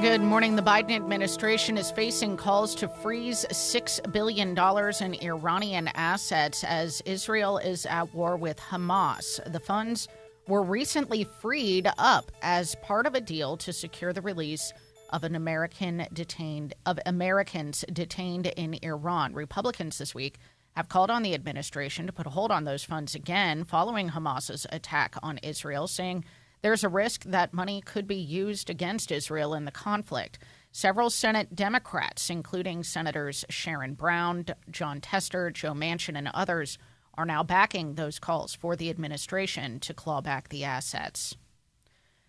Good morning. The Biden administration is facing calls to freeze $6 billion in Iranian assets as Israel is at war with Hamas. The funds were recently freed up as part of a deal to secure the release of an American detained of Americans detained in Iran. Republicans this week have called on the administration to put a hold on those funds again following Hamas's attack on Israel, saying there's a risk that money could be used against Israel in the conflict. Several Senate Democrats, including Senators Sherrod Brown, Jon Tester, Joe Manchin, and others, are now backing those calls for the administration to claw back the assets.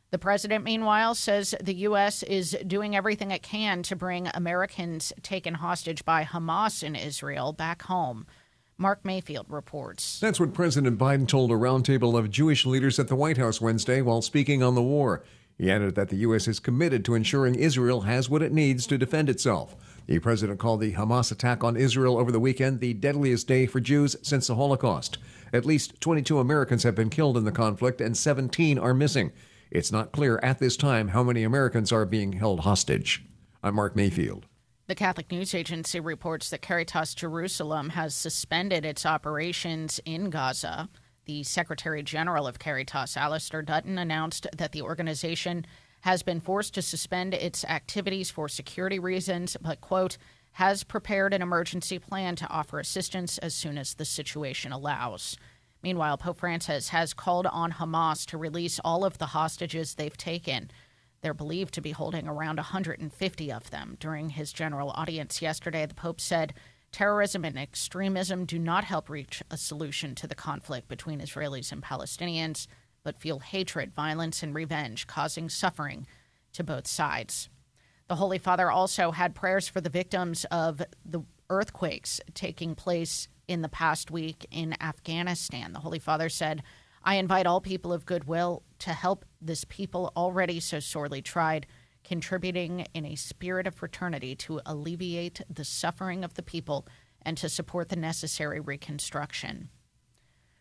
The president, meanwhile, says the U.S. is doing everything it can to bring Americans taken hostage by Hamas in Israel back home. Mark Mayfield reports. That's what President Biden told a roundtable of Jewish leaders at the White House Wednesday while speaking on the war. He added that the U.S. is committed to ensuring Israel has what it needs to defend itself. The president called the Hamas attack on Israel over the weekend the deadliest day for Jews since the Holocaust. At least 22 Americans have been killed in the conflict and 17 are missing. It's not clear at this time how many Americans are being held hostage. I'm Mark Mayfield. The Catholic News Agency reports that Caritas Jerusalem has suspended its operations in Gaza. The Secretary General of Caritas, Alistair Dutton, announced that the organization has been forced to suspend its activities for security reasons, but, quote, has prepared an emergency plan to offer assistance as soon as the situation allows. Meanwhile, Pope Francis has called on Hamas to release all of the hostages they've taken. They're believed to be holding around 150 of them. During his general audience yesterday, the Pope said Terrorism and extremism do not help reach a solution to the conflict between Israelis and Palestinians, but fuel hatred, violence, and revenge, causing suffering to both sides. The Holy Father also had prayers for the victims of the earthquakes taking place in the past week in Afghanistan. The Holy Father said, I invite all people of goodwill to help this people already so sorely tried, contributing in a spirit of fraternity to alleviate the suffering of the people and to support the necessary reconstruction.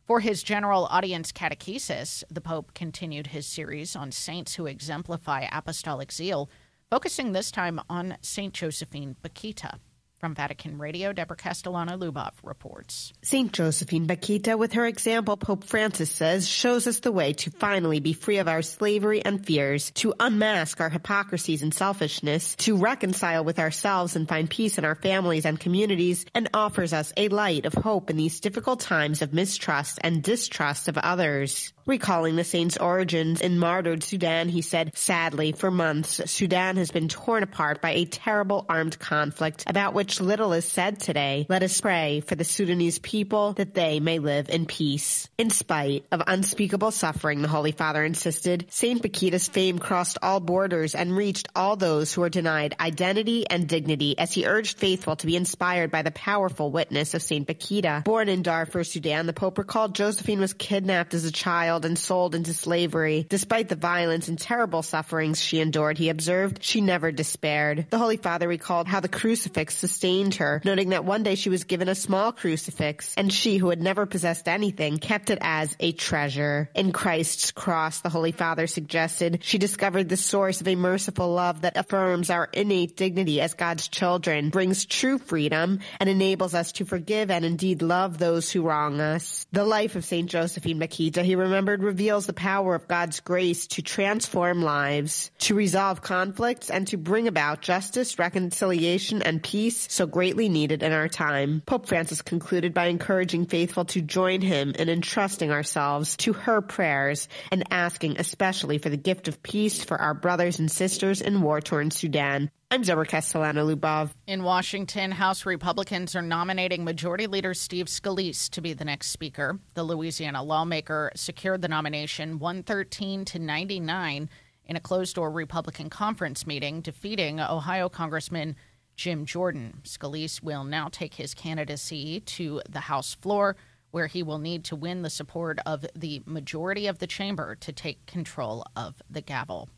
For his general audience catechesis, the Pope continued his series on saints who exemplify apostolic zeal, focusing this time on St. Josephine Bakhita. From Vatican Radio, Deborah Castellano Lubov reports. St. Josephine Bakhita, with her example, Pope Francis says, shows us the way to finally be free of our slavery and fears, to unmask our hypocrisies and selfishness, to reconcile with ourselves and find peace in our families and communities, and offers us a light of hope in these difficult times of mistrust and distrust of others. Recalling the saint's origins in martyred Sudan, he said, sadly, for months, Sudan has been torn apart by a terrible armed conflict about which little is said today. Let us pray for the Sudanese people that they may live in peace. In spite of unspeakable suffering, the Holy Father insisted, Saint Bakhita's fame crossed all borders and reached all those who were denied identity and dignity as he urged faithful to be inspired by the powerful witness of Saint Bakhita. Born in Darfur, Sudan, the Pope recalled Josephine was kidnapped as a child and sold into slavery. Despite the violence and terrible sufferings she endured, he observed, she never despaired. The Holy Father recalled how the crucifix sustained her, noting that one day she was given a small crucifix, and she, who had never possessed anything, kept it as a treasure. In Christ's cross, the Holy Father suggested, she discovered the source of a merciful love that affirms our innate dignity as God's children, brings true freedom, and enables us to forgive and indeed love those who wrong us. The life of St. Josephine Bakhita, he remembered, reveals the power of God's grace to transform lives, to resolve conflicts, and to bring about justice, reconciliation, and peace so greatly needed in our time. Pope Francis concluded by encouraging faithful to join him in entrusting ourselves to her prayers and asking especially for the gift of peace for our brothers and sisters in war-torn Sudan. I'm Deborah Castellano Lubov. In Washington, House Republicans are nominating Majority Leader Steve Scalise to be the next Speaker. The Louisiana lawmaker secured the nomination 113 to 99 in a closed door Republican conference meeting, defeating Ohio Congressman Jim Jordan. Scalise will now take his candidacy to the House floor, where he will need to win the support of the majority of the chamber to take control of the gavel.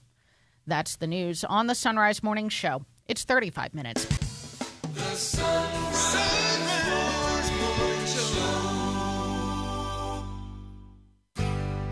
That's the news on the Sonrise Morning Show. It's 35 minutes.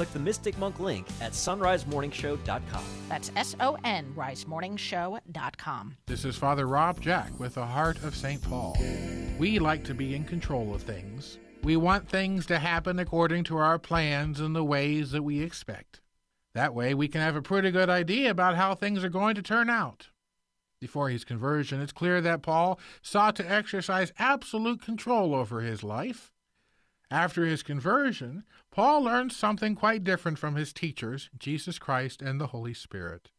Click the Mystic Monk link at sonrisemorningshow.com. That's S O N risemorningshow.com. This is Father Rob Jack with the Heart of St. Paul. We like to be in control of things. We want things to happen according to our plans and the ways that we expect. That way, we can have a pretty good idea about how things are going to turn out. Before his conversion, it's clear that Paul sought to exercise absolute control over his life. After his conversion, Paul learned something quite different from his teachers, Jesus Christ and the Holy Spirit.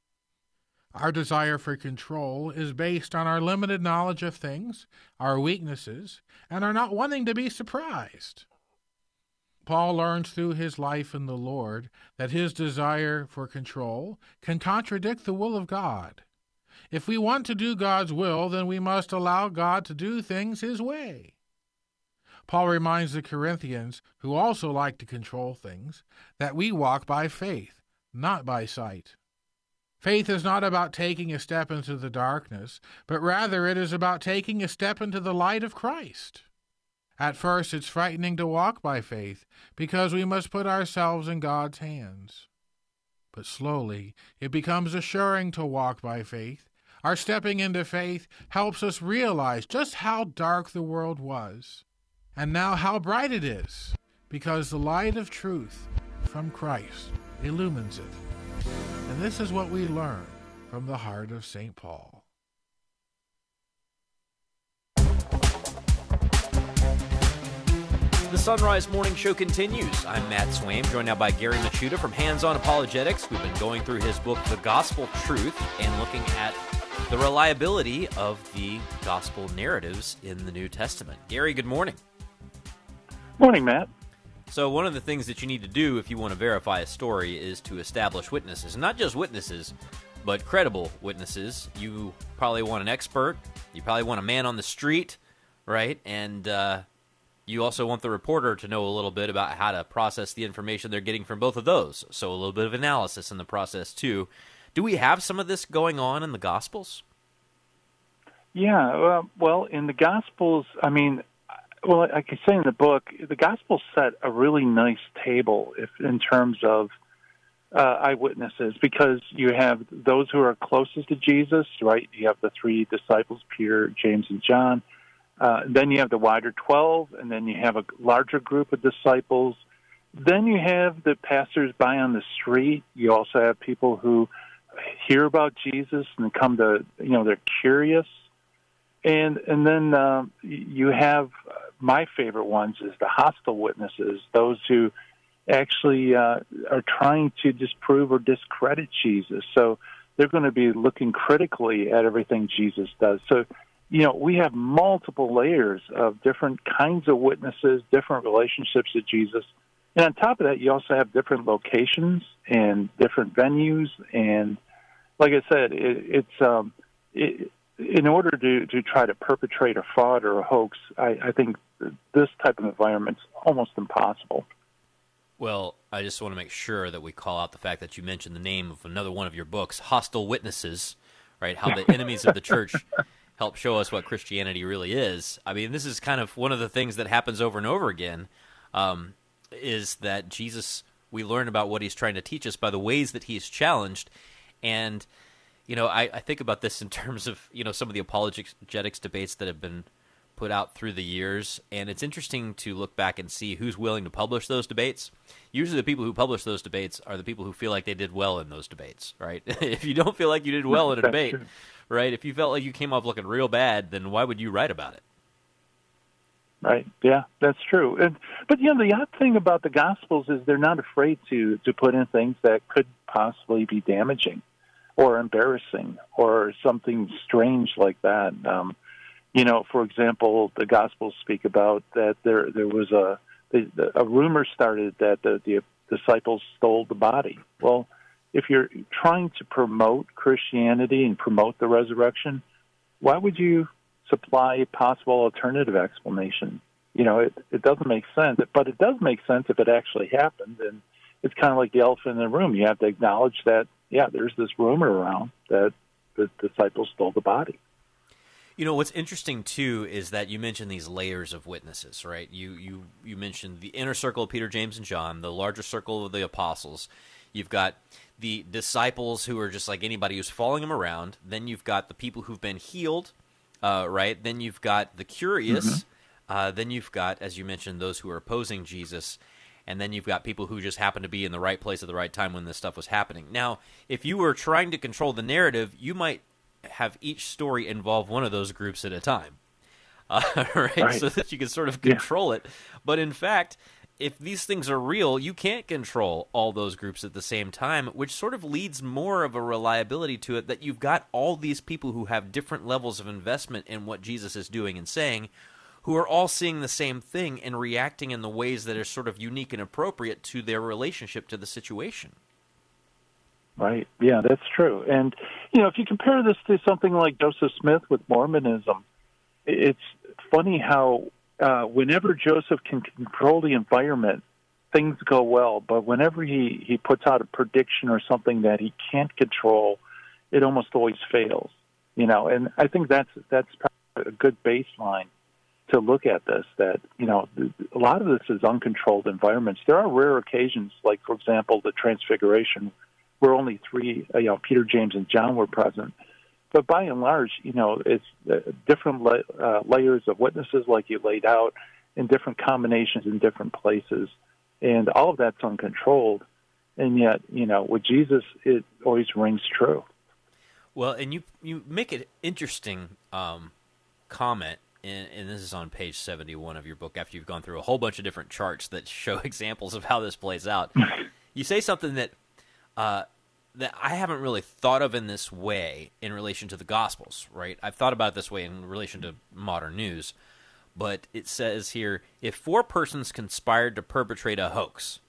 Our desire for control is based on our limited knowledge of things, our weaknesses, and our not wanting to be surprised. Paul learns through his life in the Lord that his desire for control can contradict the will of God. If we want to do God's will, then we must allow God to do things his way. Paul reminds the Corinthians, who also like to control things, that we walk by faith, not by sight. Faith is not about taking a step into the darkness, but rather it is about taking a step into the light of Christ. At first, it's frightening to walk by faith because we must put ourselves in God's hands. But slowly, it becomes assuring to walk by faith. Our stepping into faith helps us realize just how dark the world was, and now how bright it is, because the light of truth from Christ illumines it. And this is what we learn from the heart of St. Paul. The Sonrise Morning Show continues. I'm Matt Swaim, joined now by Gary Michuta from Hands On Apologetics. We've been going through his book, The Gospel Truth, and looking at the reliability of the gospel narratives in the New Testament. Gary, good morning. Morning, Matt. So, one of the things that you need to do if you want to verify a story is to establish witnesses. Not just witnesses, but credible witnesses. You probably want an expert, you probably want a man on the street, right? And, uh, you also want the reporter to know a little bit about how to process the information they're getting from both of those. So a little bit of analysis in the process too. Do we have some of this going on in the Gospels? Yeah, uh, well, in the Gospels, I mean, well, like I can say in the book, the Gospels set a really nice table if in terms of uh, eyewitnesses because you have those who are closest to Jesus, right? You have the three disciples, Peter, James, and John uh, then you have the wider 12, and then you have a larger group of disciples. Then you have the passersby on the street. You also have people who hear about Jesus and come to, you know, they're curious. And and then uh, you have my favorite ones is the hostile witnesses, those who actually uh, are trying to disprove or discredit Jesus. So they're going to be looking critically at everything Jesus does. So you know, we have multiple layers of different kinds of witnesses, different relationships to Jesus. And on top of that, you also have different locations and different venues. And like I said, it, it's um, it, in order to, to try to perpetrate a fraud or a hoax, I, I think this type of environment is almost impossible. Well, I just want to make sure that we call out the fact that you mentioned the name of another one of your books, Hostile Witnesses, right? How the enemies of the church help show us what Christianity really is. I mean, this is kind of one of the things that happens over and over again. Um, is that Jesus? We learn about what he's trying to teach us by the ways that he's challenged, and you know, I, I think about this in terms of you know some of the apologetics debates that have been put out through the years, and it's interesting to look back and see who's willing to publish those debates. Usually, the people who publish those debates are the people who feel like they did well in those debates, right? if you don't feel like you did well in a debate, right? If you felt like you came off looking real bad, then why would you write about it? Right. Yeah, that's true. And, but you know, the odd thing about the Gospels is they're not afraid to to put in things that could possibly be damaging, or embarrassing, or something strange like that. Um, you know, for example, the Gospels speak about that there there was a a rumor started that the, the disciples stole the body. Well, if you're trying to promote Christianity and promote the resurrection, why would you supply a possible alternative explanation? You know, it, it doesn't make sense, but it does make sense if it actually happened. And it's kind of like the elephant in the room. You have to acknowledge that, yeah, there's this rumor around that the disciples stole the body. You know what's interesting too is that you mentioned these layers of witnesses, right? You you you mentioned the inner circle of Peter, James, and John, the larger circle of the apostles. You've got the disciples who are just like anybody who's following them around. Then you've got the people who've been healed, uh, right? Then you've got the curious. Mm-hmm. Uh, then you've got, as you mentioned, those who are opposing Jesus. And then you've got people who just happen to be in the right place at the right time when this stuff was happening. Now, if you were trying to control the narrative, you might have each story involve one of those groups at a time. Uh, right? right? So that you can sort of control yeah. it. But in fact, if these things are real, you can't control all those groups at the same time, which sort of leads more of a reliability to it that you've got all these people who have different levels of investment in what Jesus is doing and saying, who are all seeing the same thing and reacting in the ways that are sort of unique and appropriate to their relationship to the situation. Right. Yeah, that's true. And, you know, if you compare this to something like Joseph Smith with Mormonism, it's funny how uh, whenever Joseph can control the environment, things go well. But whenever he, he puts out a prediction or something that he can't control, it almost always fails. You know, and I think that's that's a good baseline to look at this. That you know, a lot of this is uncontrolled environments. There are rare occasions, like for example, the Transfiguration, where only three, you know, Peter, James, and John were present but by and large, you know, it's uh, different la- uh, layers of witnesses, like you laid out, in different combinations in different places, and all of that's uncontrolled. and yet you know with Jesus it always rings true. Well, and you you make an interesting um, comment, and, and this is on page seventy one of your book. After you've gone through a whole bunch of different charts that show examples of how this plays out, you say something that uh, that I haven't really thought of in this way in relation to the Gospels. Right? I've thought about this way in relation to modern news, but it says here if four persons conspired to perpetrate a hoax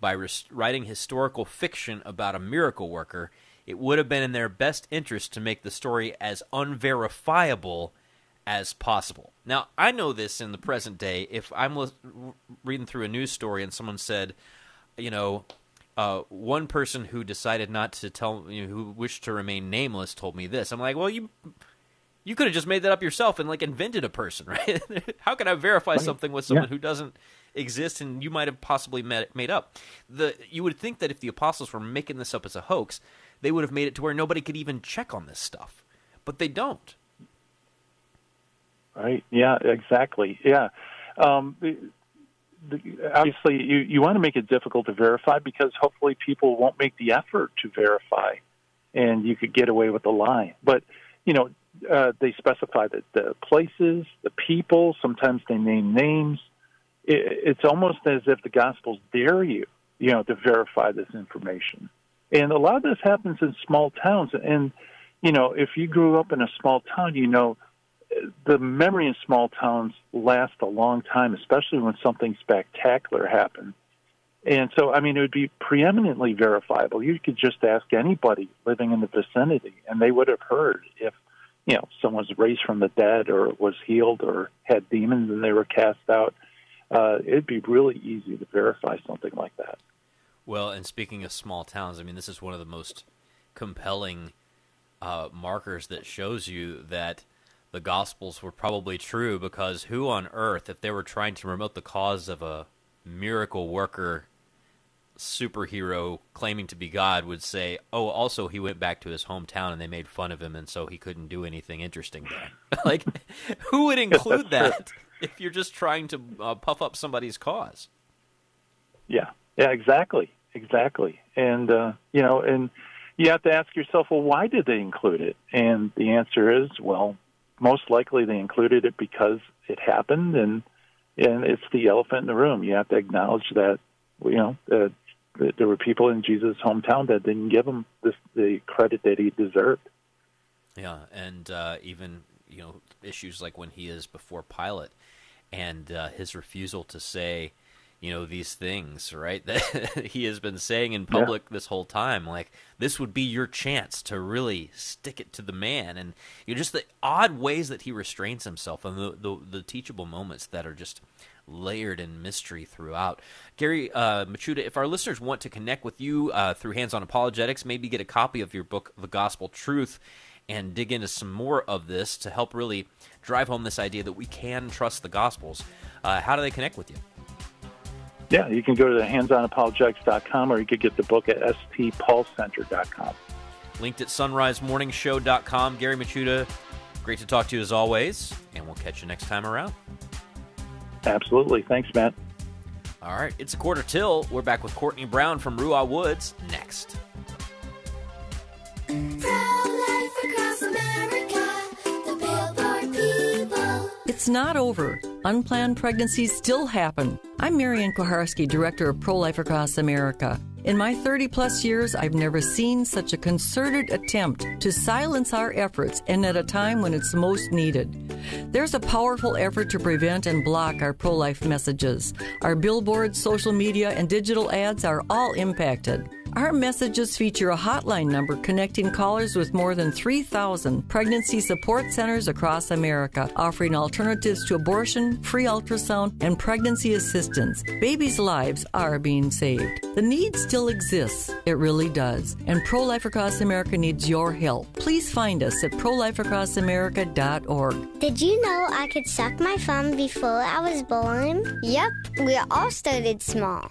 by res- writing historical fiction about a miracle worker it would have been in their best interest to make the story as unverifiable as possible. Now, I know this in the present day. If I'm li- reading through a news story and someone said, you know, uh, one person who decided not to tell, you know, who wished to remain nameless, told me this. I'm like, well, you you could have just made that up yourself and like invented a person, right? How can I verify Right. something with someone Yeah. who doesn't exist and you might have possibly made, made up? The you would think that if the apostles were making this up as a hoax, they would have made it to where nobody could even check on this stuff, but they don't. Right. Yeah. Exactly. Yeah. Um, obviously, you you want to make it difficult to verify because hopefully people won't make the effort to verify, and you could get away with the lie. But you know, uh, they specify that the places, the people. Sometimes they name names. It, it's almost as if the Gospels dare you, you know, to verify this information. And a lot of this happens in small towns. And you know, if you grew up in a small town, you know the memory in small towns lasts a long time, especially when something spectacular happens. And so, I mean, it would be preeminently verifiable. You could just ask anybody living in the vicinity, and they would have heard if, you know, someone was raised from the dead or was healed or had demons and they were cast out. Uh, it'd be really easy to verify something like that. Well, and speaking of small towns, I mean, this is one of the most compelling uh, markers that shows you that the Gospels were probably true because who on earth, if they were trying to promote the cause of a miracle worker superhero claiming to be God, would say, oh, also he went back to his hometown and they made fun of him and so he couldn't do anything interesting there? like, who would include that if you're just trying to uh, puff up somebody's cause? Yeah, yeah, exactly, exactly. And uh, you know, and you have to ask yourself, well, why did they include it? And the answer is, well, most likely they included it because it happened, and and it's the elephant in the room. You have to acknowledge that, you know, uh, that there were people in Jesus' hometown that didn't give him this, the credit that he deserved. Yeah, and uh, even you know issues like when he is before Pilate, and uh, his refusal to say, you know, these things, right? That he has been saying in public this whole time, like this would be your chance to really stick it to the man, and you know, just the odd ways that he restrains himself, and the the, the teachable moments that are just layered in mystery throughout. Gary uh, Michuta, if our listeners want to connect with you uh, through Hands On Apologetics, maybe get a copy of your book, The Gospel Truth, and dig into some more of this to help really drive home this idea that we can trust the Gospels, uh, how do they connect with you? Yeah, you can go to the handsonapologetics.com or you could get the book at stpaulcenter.com. Linked at sonrisemorningshow.com. Gary Michuta, great to talk to you as always, and we'll catch you next time around. Absolutely. Thanks, Matt. All right, it's a quarter till. We're back with Courtney Brown from Ruah Woods next. It's not over. Unplanned pregnancies still happen. I'm Marian Koharski, Director of Pro Life Across America. In my 30 plus years, I've never seen such a concerted attempt to silence our efforts and at a time when it's most needed. There's a powerful effort to prevent and block our pro life messages. Our billboards, social media, and digital ads are all impacted. Our messages feature a hotline number connecting callers with more than 3,000 pregnancy support centers across America, offering alternatives to abortion, free ultrasound, and pregnancy assistance. Babies' lives are being saved. The need still exists. It really does. And Pro Life Across America needs your help. Please find us at prolifeacrossamerica.org. Did you know I could suck my thumb before I was born? Yep, we all started small.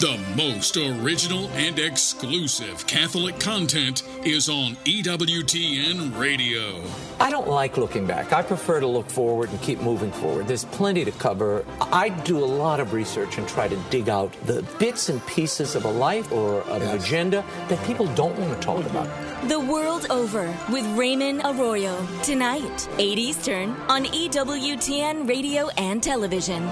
The most original and exclusive Catholic content is on EWTN Radio. I don't like looking back. I prefer to look forward and keep moving forward. There's plenty to cover. I do a lot of research and try to dig out the bits and pieces of a life or of an agenda that people don't want to talk about. The World Over with Raymond Arroyo. Tonight, 8 Eastern on EWTN Radio and Television.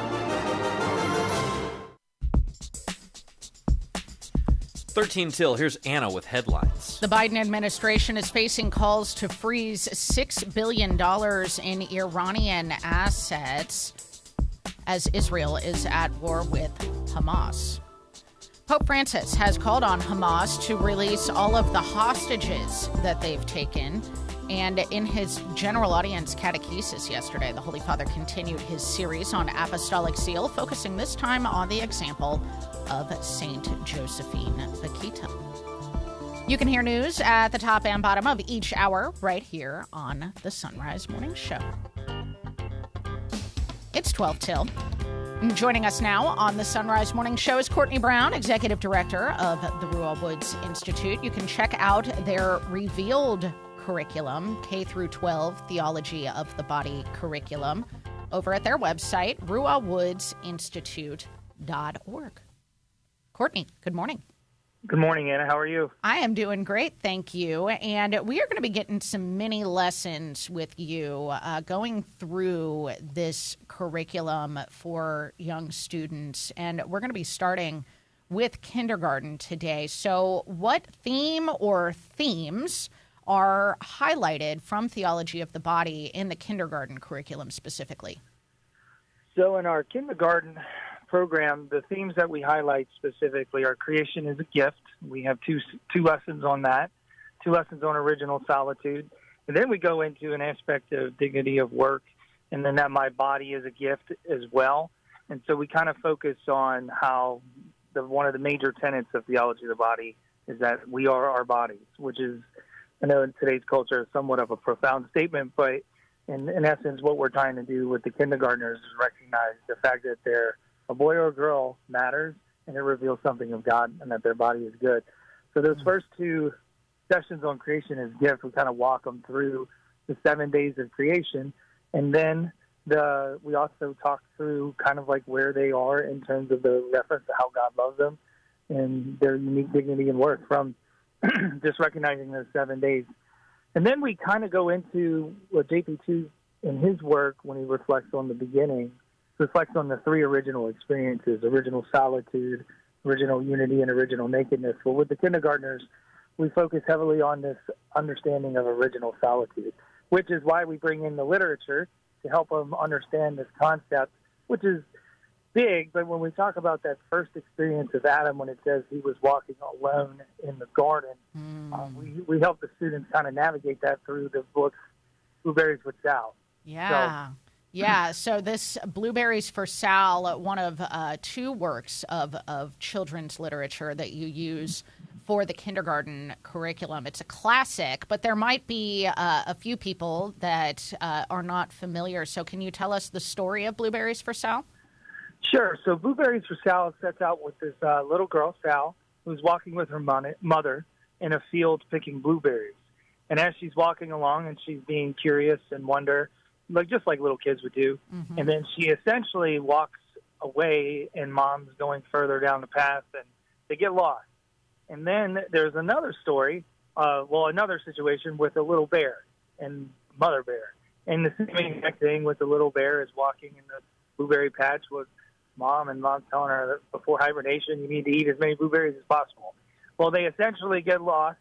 13 till, here's Anna with headlines. The Biden administration is facing calls to freeze $6 billion in Iranian assets as Israel is at war with Hamas. Pope Francis has called on Hamas to release all of the hostages that they've taken. And in his general audience catechesis yesterday, the Holy Father continued his series on apostolic zeal, focusing this time on the example of Saint Josephine Bakhita. You can hear news at the top and bottom of each hour right here on the Sonrise Morning Show. It's 12 till. Joining us now on the Sonrise Morning Show is Courtney Brown, Executive Director of the Ruah Woods Institute. You can check out their revealed curriculum, K through 12 Theology of the Body curriculum, over at their website, ruahwoodsinstitute.org. Courtney, good morning. Good morning, Anna. How are you? I am doing great, thank you. And we are going to be getting some mini lessons with you, uh, going through this curriculum for young students. And we're going to be starting with kindergarten today. So, what theme or themes are highlighted from theology of the body in the kindergarten curriculum specifically? So, in our kindergarten program, the themes that we highlight specifically are creation is a gift. We have two two lessons on that, two lessons on original solitude, and then we go into an aspect of dignity of work, and then that my body is a gift as well. And so we kind of focus on how the one of the major tenets of theology of the body is that we are our bodies, which is I know in today's culture is somewhat of a profound statement, but in, in essence, what we're trying to do with the kindergartners is recognize the fact that they're a boy or a girl matters, and it reveals something of God, and that their body is good. So those mm. first two sessions on creation as gift, we kind of walk them through the seven days of creation, and then the we also talk through kind of like where they are in terms of the reference to how God loves them and their unique dignity and worth from just recognizing those seven days. And then we kind of go into what JP2 in his work when he reflects on the beginning reflects on the three original experiences original solitude, original unity, and original nakedness. Well, with the kindergartners, we focus heavily on this understanding of original solitude, which is why we bring in the literature to help them understand this concept, which is big. But when we talk about that first experience of Adam, when it says he was walking alone in the garden, um, we, we help the students kind of navigate that through the books Blueberries with Sal. Yeah. So, yeah, so this Blueberries for Sal, one of uh, two works of, of children's literature that you use for the kindergarten curriculum. It's a classic, but there might be uh, a few people that uh, are not familiar. So, can you tell us the story of Blueberries for Sal? Sure. So, Blueberries for Sal sets out with this uh, little girl, Sal, who's walking with her mon- mother in a field picking blueberries. And as she's walking along and she's being curious and wonder, like just like little kids would do, Mhm. and then she essentially walks away, and mom's going further down the path, and they get lost. And then there's another story, uh, well, another situation with a little bear and mother bear. And the same exact thing with the little bear is walking in the blueberry patch with mom, and mom's telling her that before hibernation, you need to eat as many blueberries as possible. Well, they essentially get lost,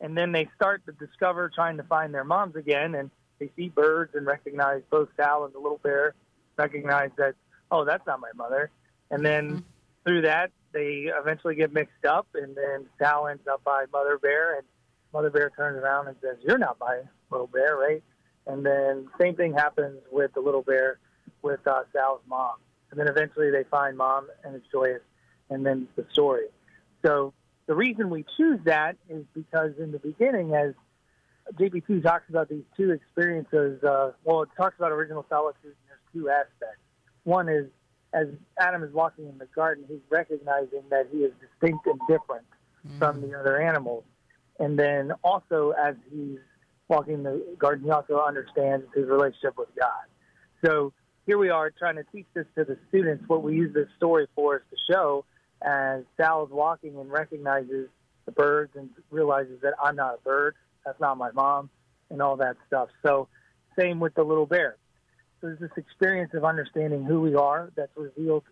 and then they start to discover trying to find their moms again, and they see birds and recognize both Sal and the little bear, recognize that, oh, that's not my mother. And then through that, they eventually get mixed up, and then Sal ends up by Mother Bear, and Mother Bear turns around and says, "You're not my little bear, right?" And then same thing happens with the little bear with uh, Sal's mom. And then eventually they find mom and it's joyous, and then the story. So the reason we choose that is because in the beginning, as JP2 talks about these two experiences, uh, well, it talks about original solitude, and there's two aspects. One is as Adam is walking in the garden, he's recognizing that he is distinct and different from the other animals. And then also, as he's walking in the garden, he also understands his relationship with God. So here we are trying to teach this to the students. What we use this story for is to show as Sal is walking and recognizes the birds and realizes that I'm not a bird, that's not my mom, and all that stuff. So, same with the little bear. So, there's this experience of understanding who we are that's revealed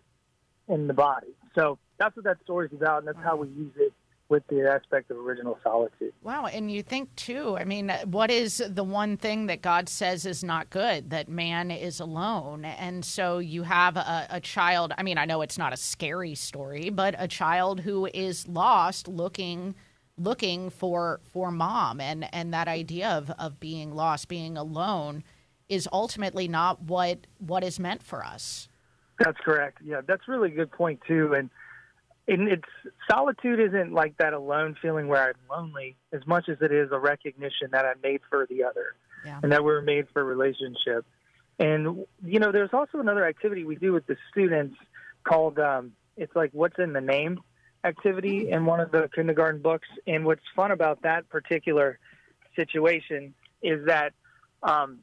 in the body. So, that's what that story's about, and that's how we use it with the aspect of original solitude. Wow, and you think too, I mean, what is the one thing that God says is not good? That man is alone. And so you have a, a, child, I mean, I know it's not a scary story, but a child who is lost looking looking for for mom and and that idea of of being lost, being alone is ultimately not what what is meant for us. That's correct. Yeah, that's really a good point too and and it's solitude isn't like that alone feeling where I'm lonely as much as it is a recognition that I'm made for the other yeah. and that we're made for relationship. And you know, there's also another activity we do with the students called um, it's like what's in the name activity in one of the kindergarten books. And what's fun about that particular situation is that um,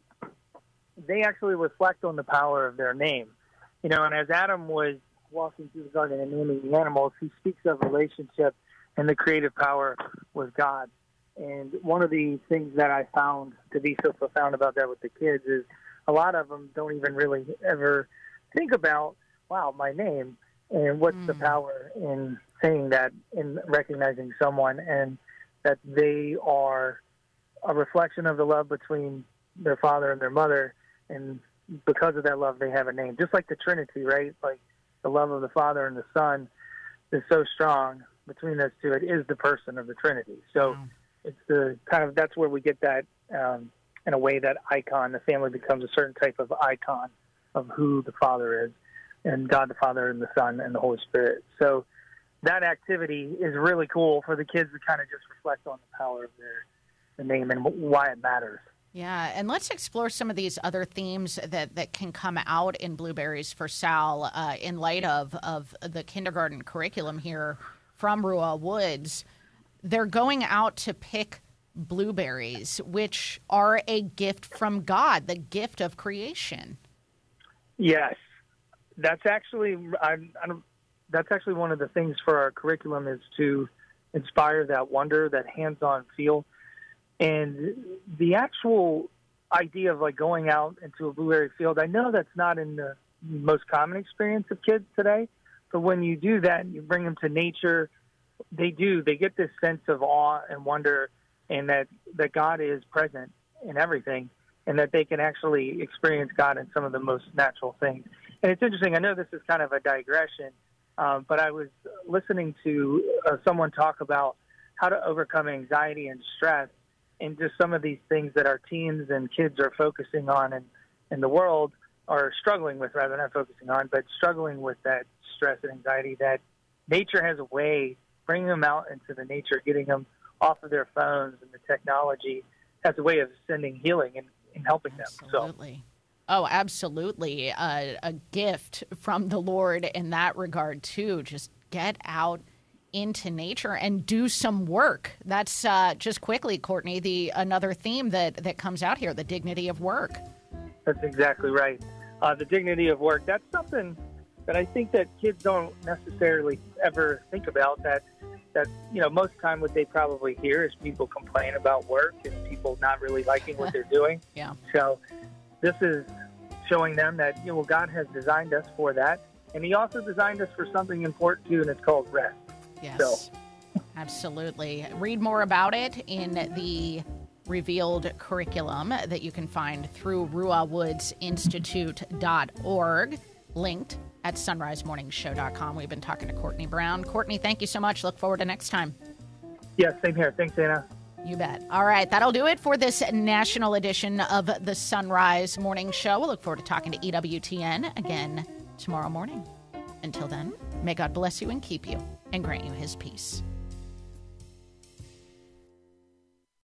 they actually reflect on the power of their name. You know, and as Adam was walking through the garden and naming the animals, he speaks of relationship and the creative power with God. And one of the things that I found to be so profound about that with the kids is a lot of them don't even really ever think about, wow, my name and what's mm. the power in saying that, in recognizing someone, and that they are a reflection of the love between their father and their mother. And because of that love, they have a name. Just like the Trinity, right? Like the love of the Father and the Son is so strong between those two. It is the person of the Trinity. So mm. it's the kind of that's where we get that um, in a way that icon. The family becomes a certain type of icon of who the Father is, and God the Father and the Son and the Holy Spirit. So that activity is really cool for the kids to kind of just reflect on the power of their the name and why it matters. Yeah, and let's explore some of these other themes that, that can come out in Blueberries for Sal uh, in light of, of the kindergarten curriculum here from Ruah Woods. They're going out to pick blueberries, which are a gift from God, the gift of creation. Yes, that's actually I, I that's actually one of the things for our curriculum is to inspire that wonder, that hands-on feel and the actual idea of like going out into a blueberry field, I know that's not in the most common experience of kids today, but when you do that, and you bring them to nature, they do, they get this sense of awe and wonder and that, that God is present in everything and that they can actually experience God in some of the most natural things. And it's interesting, I know this is kind of a digression, um, but I was listening to uh, someone talk about how to overcome anxiety and stress and just some of these things that our teens and kids are focusing on and in the world are struggling with rather than focusing on, but struggling with that stress and anxiety that nature has a way bringing them out into the nature, getting them off of their phones and the technology has a way of sending healing and, and helping absolutely. them. So. Oh, absolutely. Uh, a gift from the Lord in that regard, too. Just get out into nature and do some work. That's uh, just quickly, Courtney, the another theme that, that comes out here, the dignity of work. That's exactly right. Uh, the dignity of work. That's something that I think that kids don't necessarily ever think about. That that you know most time what they probably hear is people complain about work and people not really liking what they're doing. yeah. So this is showing them that you know God has designed us for that, and He also designed us for something important too, and it's called rest. Yes. So. Absolutely. Read more about it in the revealed curriculum that you can find through ruahwoodsinstitute.org, linked at sonrisemorningshow.com. We've been talking to Courtney Brown. Courtney, thank you so much. Look forward to next time. Yes, same here. Thanks, Anna. You bet. All right, that'll do it for this national edition of the Sonrise Morning Show. We'll look forward to talking to EWTN again tomorrow morning. Until then, may God bless you and keep you and grant you his peace.